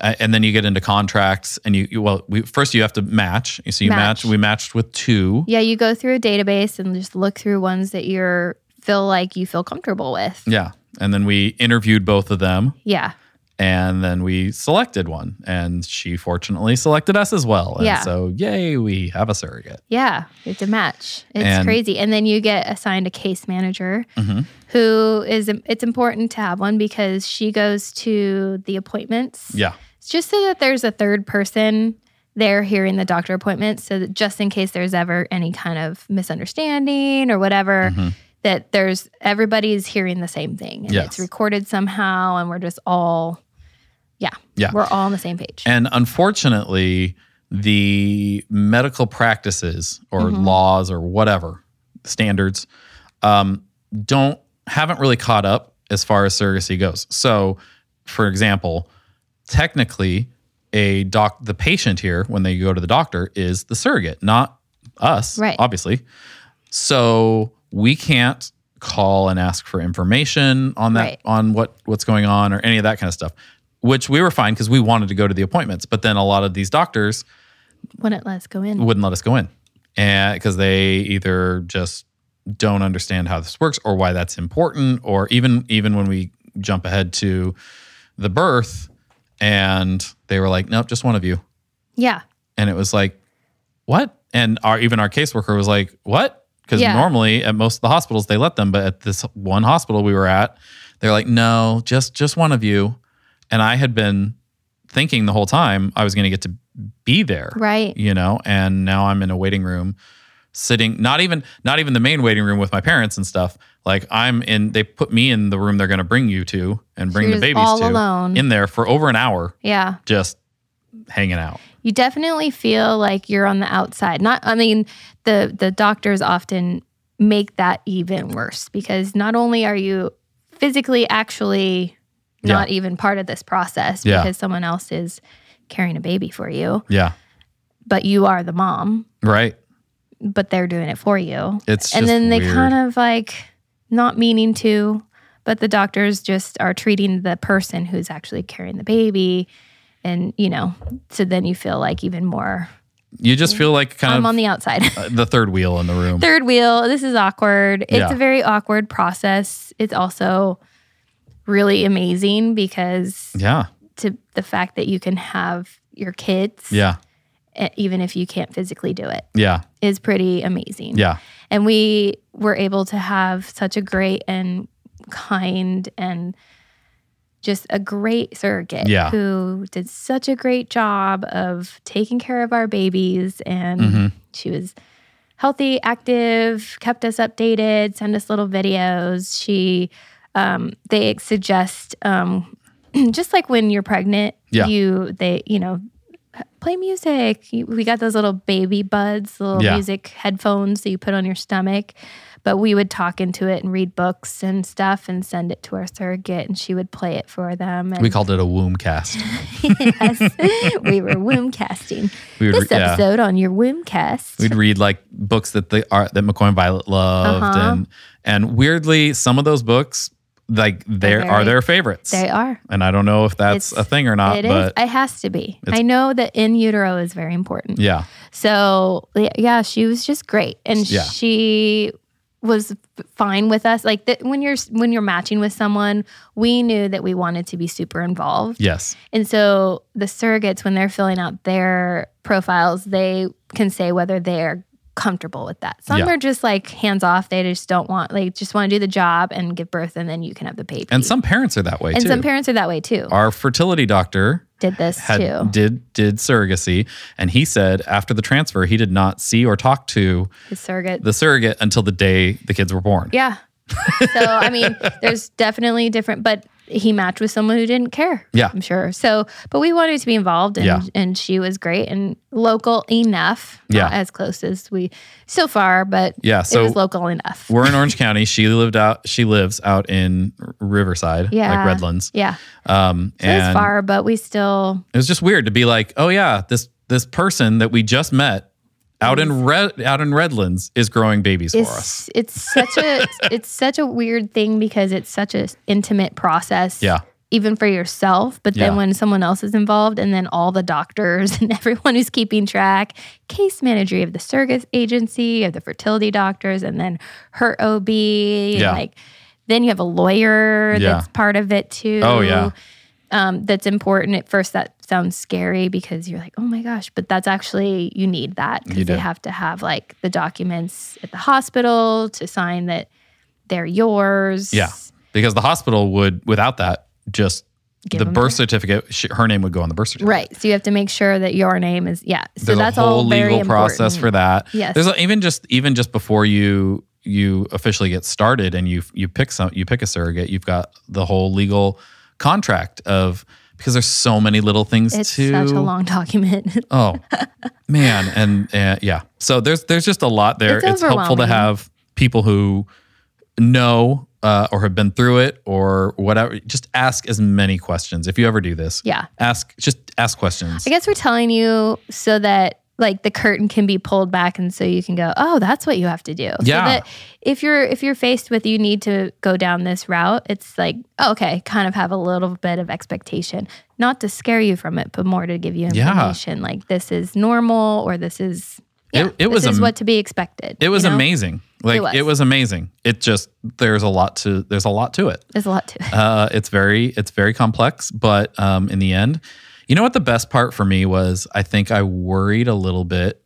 S1: Uh, and then you get into contracts, and you, you well, we, first you have to match. So you match.
S2: Match.
S1: We matched with two.
S2: Yeah, you go through a database and just look through ones that you're feel like you feel comfortable with.
S1: Yeah, and then we interviewed both of them.
S2: Yeah.
S1: And then we selected one and she fortunately selected us as well and
S2: Yeah.
S1: so yay we have a surrogate
S2: Yeah, it's a match. It's
S1: And-
S2: crazy. And then you get assigned a case manager
S1: Mhm.
S2: who is it's important to have one because she goes to the appointments.
S1: yeah
S2: It's just so that there's a third person there hearing the doctor appointment so that just in case there's ever any kind of misunderstanding or whatever
S1: Mm-hmm.
S2: that there's everybody's hearing the same thing and
S1: Yes.
S2: it's recorded somehow and we're just all yeah
S1: Yeah.
S2: we're all on the same page
S1: and unfortunately the medical practices or
S2: Mm-hmm.
S1: laws or whatever standards um, don't haven't really caught up as far as surrogacy goes so for example technically a doc the patient here when they go to the doctor is the surrogate not us
S2: Right.
S1: obviously so we can't call and ask for information on that
S2: Right.
S1: on what what's going on or any of that kind of stuff which we were fine because we wanted to go to the appointments but then a lot of these doctors
S2: wouldn't let us go in
S1: wouldn't let us go in and because they either just don't understand how this works or why that's important, or even even when we jump ahead to the birth, and they were like, "Nope, just one of you,"
S2: Yeah.
S1: and it was like, "What?" And our even our caseworker was like, "What?" Because
S2: Yeah.
S1: normally at most of the hospitals they let them, but at this one hospital we were at, they're like, "No, just just one of you," and I had been thinking the whole time I was going to get to be there
S2: Right.
S1: you know and now i'm in a waiting room sitting not even not even the main waiting room with my parents and stuff like i'm in they put me in the room they're going to bring you to and bring the babies
S2: all
S1: to
S2: alone.
S1: in there for over an hour
S2: Yeah.
S1: just hanging out
S2: You definitely feel like you're on the outside. Not I mean, the the doctors often make that even worse because not only are you physically actually not even part of this process
S1: Yeah.
S2: because someone else is carrying a baby for you,
S1: yeah
S2: but you are the mom,
S1: right
S2: but they're doing it for you.
S1: it's
S2: and then they
S1: weird.
S2: kind of like not meaning to, but the doctors just are treating the person who's actually carrying the baby. And, you know, so then you feel like even more,
S1: you just feel like kind of
S2: I'm
S1: of
S2: on the outside.
S1: uh, the third wheel in the room
S2: Third wheel, this is awkward. It's
S1: Yeah.
S2: a very awkward process. It's also really amazing because
S1: yeah
S2: to the fact that you can have your kids,
S1: yeah
S2: even if you can't physically do it,
S1: yeah
S2: is pretty amazing.
S1: yeah
S2: And we were able to have such a great and kind and just a great surrogate
S1: Yeah.
S2: who did such a great job of taking care of our babies. And
S1: Mhm.
S2: she was healthy, active, kept us updated, sent us little videos. She, um, they suggest, um, just like when you're pregnant,
S1: Yeah.
S2: you, they, you know, play music. We got those little baby buds, little
S1: Yeah.
S2: music headphones that you put on your stomach. But we would talk into it and read books and stuff and send it to our surrogate, and she would play it for them. And
S1: we called it a womb cast
S2: yes, we were womb casting.
S1: we would
S2: This
S1: re- yeah.
S2: episode on your womb cast.
S1: We'd read like books that the art that McCoy and Violet loved,
S2: Uh-huh.
S1: and and weirdly, some of those books like they
S2: They're
S1: their favorites.
S2: They are.
S1: and I don't know if that's
S2: It's-
S1: a thing or not,
S2: It is.
S1: but
S2: It has to be. I know that in utero is very important.
S1: yeah,
S2: So yeah, she was just great, and
S1: Yeah.
S2: she was fine with us. Like that when you're when you're matching with someone, we knew that we wanted to be super involved,
S1: yes,
S2: and so the surrogates when they're filling out their profiles, they can say whether they're comfortable with that. Some
S1: Yeah.
S2: are just like hands off; they just don't want like just want to do the job and give birth, and then you can have the baby.
S1: and some parents are that way
S2: and
S1: too.
S2: some parents are that way too.
S1: Our fertility doctor
S2: Did this
S1: had
S2: too.
S1: did did surrogacy, and he said after the transfer he did not see or talk to
S2: His surrogate
S1: the surrogate until the day the kids were born.
S2: Yeah. So I mean, there's definitely different, but he matched with someone who didn't care.
S1: Yeah.
S2: I'm sure. So, but we wanted to be involved, and
S1: Yeah.
S2: and she was great and local enough.
S1: Yeah.
S2: as close as we so far, but
S1: Yeah, so it
S2: was local enough.
S1: we're in Orange County. She lived out. She lives out in Riverside,
S2: Yeah.
S1: like Redlands.
S2: Yeah,
S1: Um,
S2: so it was far, but we still
S1: it was just weird to be like, oh yeah, this this person that we just met out in Red out in Redlands is growing babies for us.
S2: it's it's such a it's such a weird thing because it's such a intimate process.
S1: Yeah.
S2: Even for yourself, but then
S1: Yeah.
S2: when someone else is involved, and then all the doctors and everyone who's keeping track, case manager of the surrogate agency, of the fertility doctors, and then her OB,
S1: Yeah.
S2: like then you have a lawyer
S1: Yeah.
S2: that's part of it too.
S1: Oh, yeah.
S2: Um, that's important. At first, that sounds scary because you're like, oh my gosh, but that's actually, you need that
S1: You
S2: because they have to have like the documents at the hospital to sign that they're yours.
S1: Yeah, because the hospital would without that just
S2: Give
S1: the birth certificate. She, her name would go on the birth certificate.
S2: Right. So you have to make sure that your name is, yeah. So
S1: There's
S2: that's
S1: a whole
S2: all
S1: legal process
S2: important.
S1: for that.
S2: Yes.
S1: There's a, even just even just before you you officially get started and you you pick some you pick a surrogate, you've got the whole legal contract of because there's so many little things
S2: It's
S1: to
S2: such a long document.
S1: Oh man, and uh, yeah. So there's there's just a lot there.
S2: It's
S1: It's, helpful to have people who know uh, or have been through it or whatever. Just ask as many questions if you ever do this.
S2: yeah.
S1: Ask just ask questions.
S2: I guess we're telling you so that like the curtain can be pulled back and so you can go, oh, that's what you have to do. So
S1: Yeah.
S2: that if you're if you're faced with you need to go down this route, it's like, oh, okay, kind of have a little bit of expectation. Not to scare you from it, but more to give you
S1: Yeah.
S2: information. Like this is normal or this is Yeah,
S1: it, it was
S2: this is
S1: am-
S2: what to be expected.
S1: it was
S2: you know?
S1: amazing. Like
S2: was.
S1: it was amazing. It just there's a lot to there's a lot to it.
S2: There's a lot to it.
S1: Uh, it's very it's very complex, but um, in the end, you know what the best part for me was? I think I worried a little bit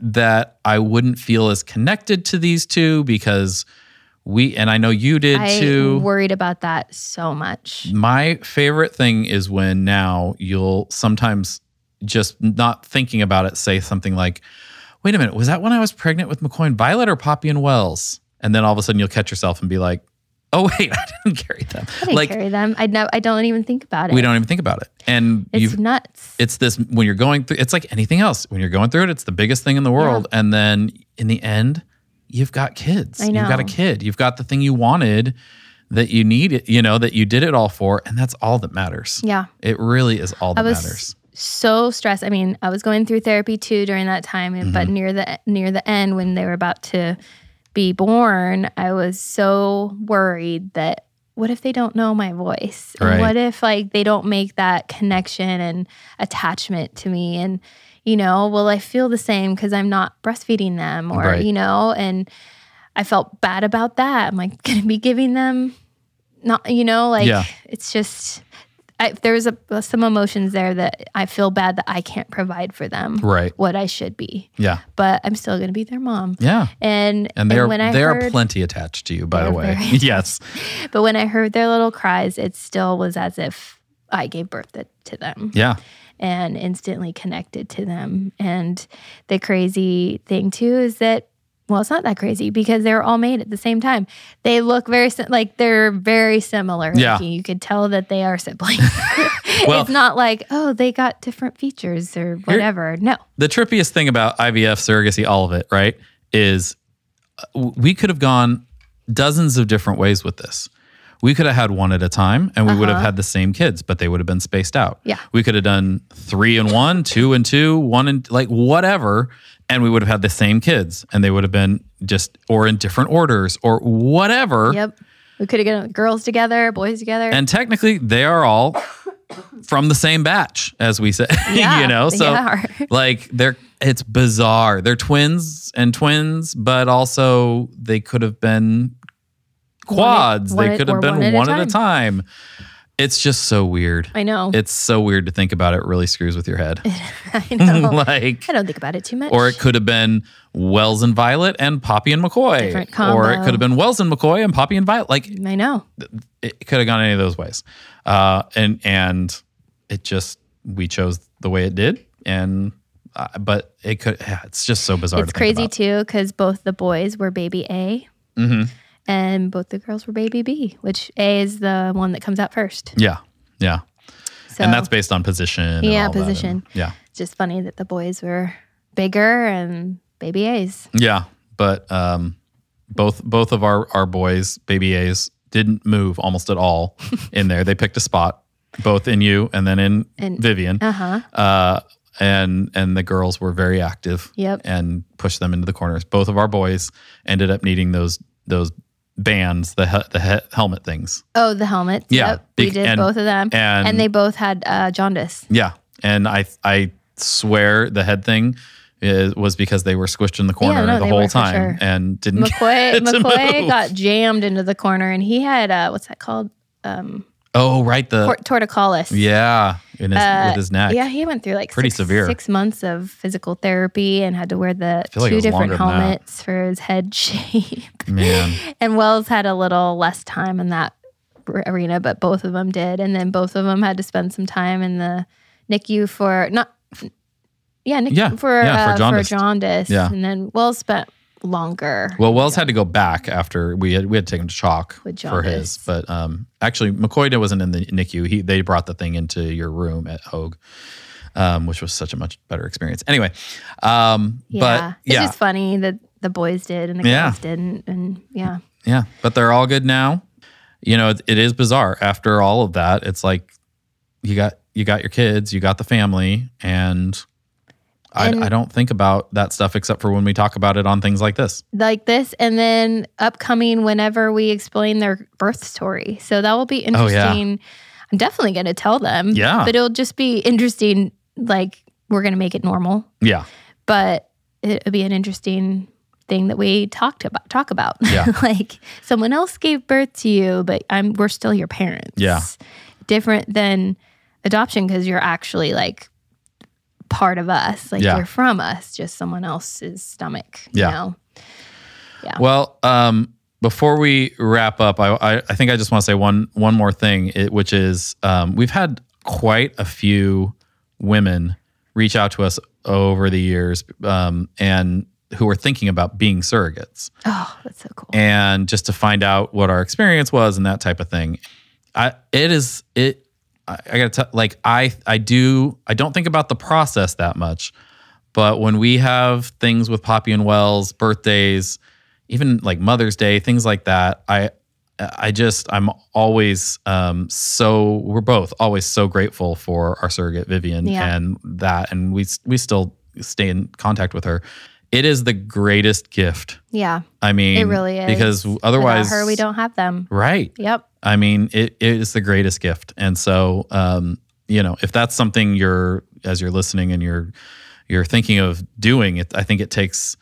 S1: that I wouldn't feel as connected to these two because we and I know you did
S2: I
S1: too.
S2: worried about that so much.
S1: My favorite thing is when now you'll sometimes just not thinking about it say something like, "Wait a minute, was that when I was pregnant with McCoy and Violet or Poppy and Wells?" And then all of a sudden you'll catch yourself and be like, "Oh wait, I didn't carry them."
S2: I didn't
S1: like
S2: carry them. I know. I don't even think about it.
S1: we don't even think about it. And
S2: It's nuts.
S1: it's this when you're going through it's like anything else. When you're going through it, it's the biggest thing in the world. And then in the end, you've got kids.
S2: I know.
S1: You've got a kid. You've got the thing you wanted that you needed, you know, that you did it all for. And that's all that matters.
S2: yeah.
S1: It really is all
S2: I
S1: that
S2: was
S1: matters.
S2: so stressed. I mean, I was going through therapy too during that time, but
S1: Mm-hmm.
S2: near the near the end when they were about to be born, I was so worried that what if they don't know my voice? And
S1: Right.
S2: what if like they don't make that connection and attachment to me and you know, will I feel the same cuz I'm not breastfeeding them or
S1: Right.
S2: you know, and I felt bad about that. I'm like going to be giving them not you know, like
S1: Yeah.
S2: it's just I, there's a, some emotions there that I feel bad that I can't provide for them
S1: Right.
S2: what I should be,
S1: Yeah.
S2: but I'm still going to be their mom.
S1: Yeah.
S2: And
S1: And they're
S2: when I
S1: they are
S2: heard,
S1: plenty attached to you, by the way. yes.
S2: but when I heard their little cries, it still was as if I gave birth to them
S1: Yeah.
S2: and instantly connected to them. And the crazy thing too is that well, it's not that crazy because they're all made at the same time. They look very sim- like they're very similar. Like,
S1: Yeah.
S2: you could tell that they are siblings.
S1: Well-
S2: it's not like oh they got different features or whatever. no,
S1: the trippiest thing about IVF surrogacy, all of it, right, is uh, we could have gone dozens of different ways with this. We could have had one at a time and we would have had the same kids, but they would have been spaced out.
S2: Uh-huh. Yeah.
S1: We could have done three and one, two and two, one and like whatever, and we would have had the same kids and they would have been just or in different orders or whatever.
S2: yep. We could have gotten girls together, boys together.
S1: And technically, they are all from the same batch, as we say.
S2: Yeah,
S1: you know,
S2: they
S1: so
S2: are.
S1: like they're it's bizarre. They're twins and twins, but also they could have been quads.
S2: one
S1: they could have been
S2: one
S1: one,
S2: at a
S1: at a time. It's just so weird.
S2: I know.
S1: It's so weird to think about. It really screws with your head.
S2: I know.
S1: like
S2: I don't think about it too much.
S1: or it could have been Wells and Violet and Poppy and McCoy.
S2: Different
S1: Or it could have been Wells and McCoy and Poppy and Violet. Like
S2: I know.
S1: it could have gone any of those ways. Uh, and and it just we chose the way it did, and uh, but it could. Yeah, it's just so bizarre.
S2: It's
S1: to think
S2: crazy too because both the boys were baby A
S1: Mhm.
S2: And both the girls were baby B, which A is the one that comes out first.
S1: Yeah, yeah,
S2: So
S1: and that's based on position.
S2: Yeah,
S1: that, and-
S2: position.
S1: yeah,
S2: it's just funny that the boys were bigger and baby A's.
S1: yeah. But um, both both of our our boys, baby A's, didn't move almost at all in there. They picked a spot, both in you and then in
S2: And-
S1: Vivian.
S2: Uh huh.
S1: uh, and and the girls were very active.
S2: Yep.
S1: And pushed them into the corners. Both of our boys ended up needing those those bands, the he- the he- helmet things.
S2: Oh, the helmets.
S1: Yeah,
S2: Yep. We did
S1: and-
S2: both of them.
S1: and-
S2: they both had uh, jaundice.
S1: Yeah, and I I swear the head thing is, was because they were squished in the corner
S2: no,
S1: the whole time
S2: sure.
S1: and didn't
S2: McCoy McCoy got jammed into the corner and he had uh, what's that called? Um,
S1: Oh, right, the
S2: tor- torticollis.
S1: yeah, in his,
S2: Uh,
S1: with his neck.
S2: Yeah, he went through like
S1: Pretty
S2: six,
S1: severe.
S2: six months of physical therapy and had to wear the
S1: feel like
S2: two different
S1: longer than that.
S2: helmets for his head shape.
S1: Man,
S2: and Wells had a little less time in that arena, but both of them did. And then both of them had to spend some time in the NICU for not, yeah, NICU
S1: Yeah,
S2: for
S1: yeah, for
S2: uh,
S1: jaundice.
S2: jaundice.
S1: Yeah.
S2: And then Wells spent longer.
S1: Well, Wells had to go back after we had we had to take him to
S2: CHOC
S1: for his, but um, actually McCoy wasn't in the NICU. He they brought the thing into your room at Hoag, um, which was such a much better experience. Anyway, um,
S2: Yeah.
S1: but
S2: it's just funny that the boys did and the
S1: Yeah.
S2: girls didn't. And yeah.
S1: yeah, but they're all good now. You know, it, it is bizarre after all of that. It's like you got you got your kids, you got the family, and. I, I don't think about that stuff except for when we talk about it on things like this.
S2: like this and then upcoming whenever we explain their birth story so that will be
S1: Oh, yeah.
S2: interesting i'm definitely going to tell them
S1: Yeah.
S2: but it'll just be interesting like we're going to make it normal
S1: Yeah.
S2: but it'll be an interesting thing that we talked about talk about.
S1: Yeah.
S2: like someone else gave birth to you, but I'm we're still your parents.
S1: Yeah.
S2: Different than adoption because you're actually like part of us. Like
S1: Yeah.
S2: you're from us, just someone else's stomach.
S1: Yeah.
S2: Know?
S1: Well, um, before we wrap up, I, I, I think I just want to say one one more thing, it, which is um, we've had quite a few women reach out to us over the years, um, and who are thinking about being surrogates,
S2: Oh, that's so cool.
S1: and just to find out what our experience was and that type of thing. I it is it. I, I gotta tell, like I I do I don't think about the process that much, but when we have things with Poppy and Wells, birthdays, even like Mother's Day, things like that, I I just I'm always um so we're both always so grateful for our surrogate Vivian
S2: Yeah.
S1: and that and we we still stay in contact with her. It is the greatest gift.
S2: yeah.
S1: I mean,
S2: It really is.
S1: because otherwise
S2: Without her, we don't have them.
S1: right.
S2: Yep.
S1: I mean, it, it is the greatest gift. And so, um, you know, if that's something you're, as you're listening and you're, you're thinking of doing it, I think it takes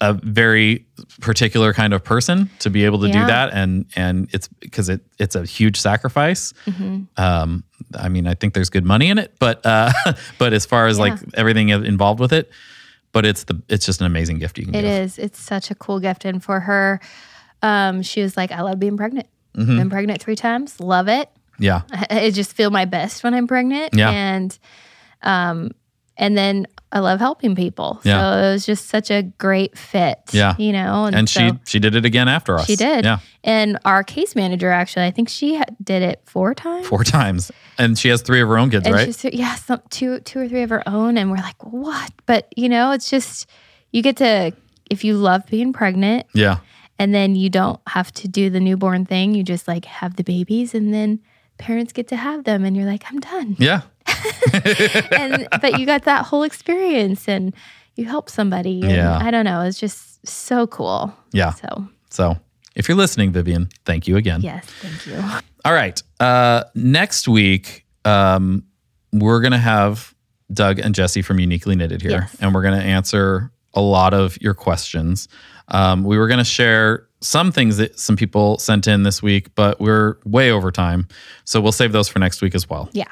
S1: a very particular kind of person to be able to do that. And, and it's because it, it's a huge sacrifice.
S2: Mm-hmm.
S1: Um, I mean, I think there's good money in it, but, uh, but as far as like everything involved with it, but it's the, it's just an amazing gift you can
S2: It
S1: give.
S2: is. It's such a cool gift. And for her, um, she was like, I love being pregnant.
S1: Mm-hmm.
S2: Been pregnant three times. Love it.
S1: Yeah.
S2: I, I just feel my best when I'm pregnant.
S1: Yeah.
S2: And um and then I love helping people.
S1: Yeah.
S2: So it was just such a great fit.
S1: Yeah.
S2: You know,
S1: And
S2: so
S1: she, she did it again after us.
S2: she did.
S1: Yeah.
S2: And our case manager actually, I think she did it four times.
S1: Four times. And she has three of her own kids,
S2: and
S1: right?
S2: yeah, some two two or three of her own, and we're like, what? But you know, it's just you get to if you love being pregnant,
S1: Yeah.
S2: and then you don't have to do the newborn thing. You just like have the babies, and then parents get to have them, and you're like, I'm done.
S1: Yeah.
S2: and but you got that whole experience, and you help somebody. And
S1: Yeah.
S2: I don't know. It's just so cool.
S1: Yeah.
S2: So
S1: So if you're listening, Vivian, thank you again.
S2: yes, thank you.
S1: All right. Uh, next week, um, we're going to have Doug and Jesse from Uniquely Knitted here,
S2: Yes.
S1: and we're going to answer a lot of your questions. Um, we were going to share some things that some people sent in this week, but we're way over time. So we'll save those for next week as well.
S2: Yeah.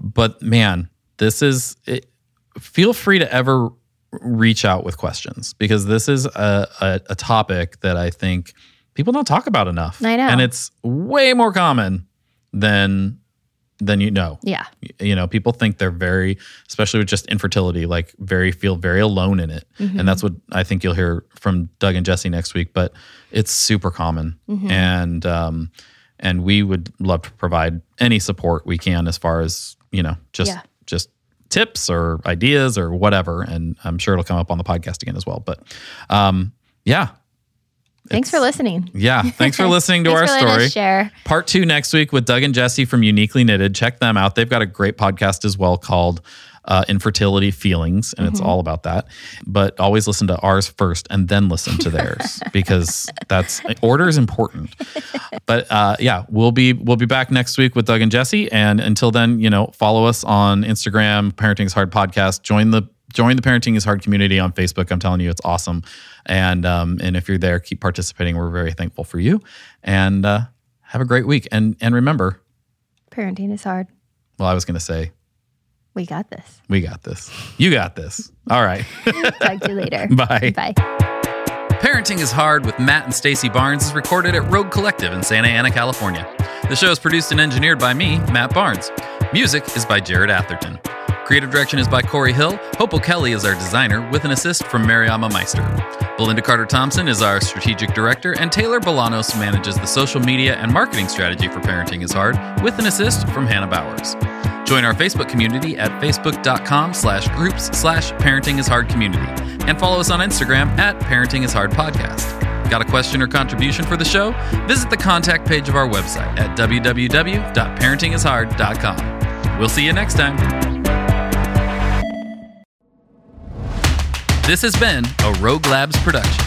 S1: But man, this is it, feel free to ever reach out with questions because this is a, a, a topic that I think people don't talk about enough.
S2: I know.
S1: And it's way more common than than you know.
S2: Yeah.
S1: You know, people think they're very, especially with just infertility, like very feel very alone in it. And mm-hmm. that's what I think you'll hear from Doug and Jesse next week. But it's super common. Mm-hmm. And um and we would love to provide any support we can as far as, you know, just
S2: Yeah.
S1: just tips or ideas or whatever. And I'm sure it'll come up on the podcast again as well. But um yeah.
S2: Thanks for listening.
S1: Yeah. Thanks for listening to our story.
S2: share.
S1: Part two next week with Doug and Jesse from Uniquely Knitted. Check them out. They've got a great podcast as well called uh, Infertility Feelings, and it's all about that. But always listen to ours first and then listen to theirs because that's order is important. But uh, yeah, we'll be we'll be back next week with Doug and Jesse. And until then, you know, follow us on Instagram, Parenting is Hard Podcast. Join the join the Parenting is Hard community on Facebook. I'm telling you, it's awesome. And um, and if you're there, keep participating. We're very thankful for you. And uh, have a great week. And and remember,
S2: Parenting is hard.
S1: well, I was going to say,
S2: We got this.
S1: we got this. You got this. All right.
S2: Talk to you later.
S1: Bye.
S2: Bye.
S1: Parenting is Hard with Matt and Stacy Barnes is recorded at Rogue Collective in Santa Ana, California. The show is produced and engineered by me, Matt Barnes. Music is by Jerad Atherton. Creative direction is by Corey Hill. Hope O'Kelly is our designer, with an assist from Mariama Meister. Belinda Carter Thompson is our strategic director, and Taylor Bolanos manages the social media and marketing strategy for Parenting is Hard, with an assist from Hannah Bowers. Join our Facebook community at facebook.com slash groups slash parenting is hard community. And follow us on Instagram at parenting is hard podcast. Got a question or contribution for the show? Visit the contact page of our website at www.parentingishard.com. We'll see you next time. This has been a Rogue Labs production.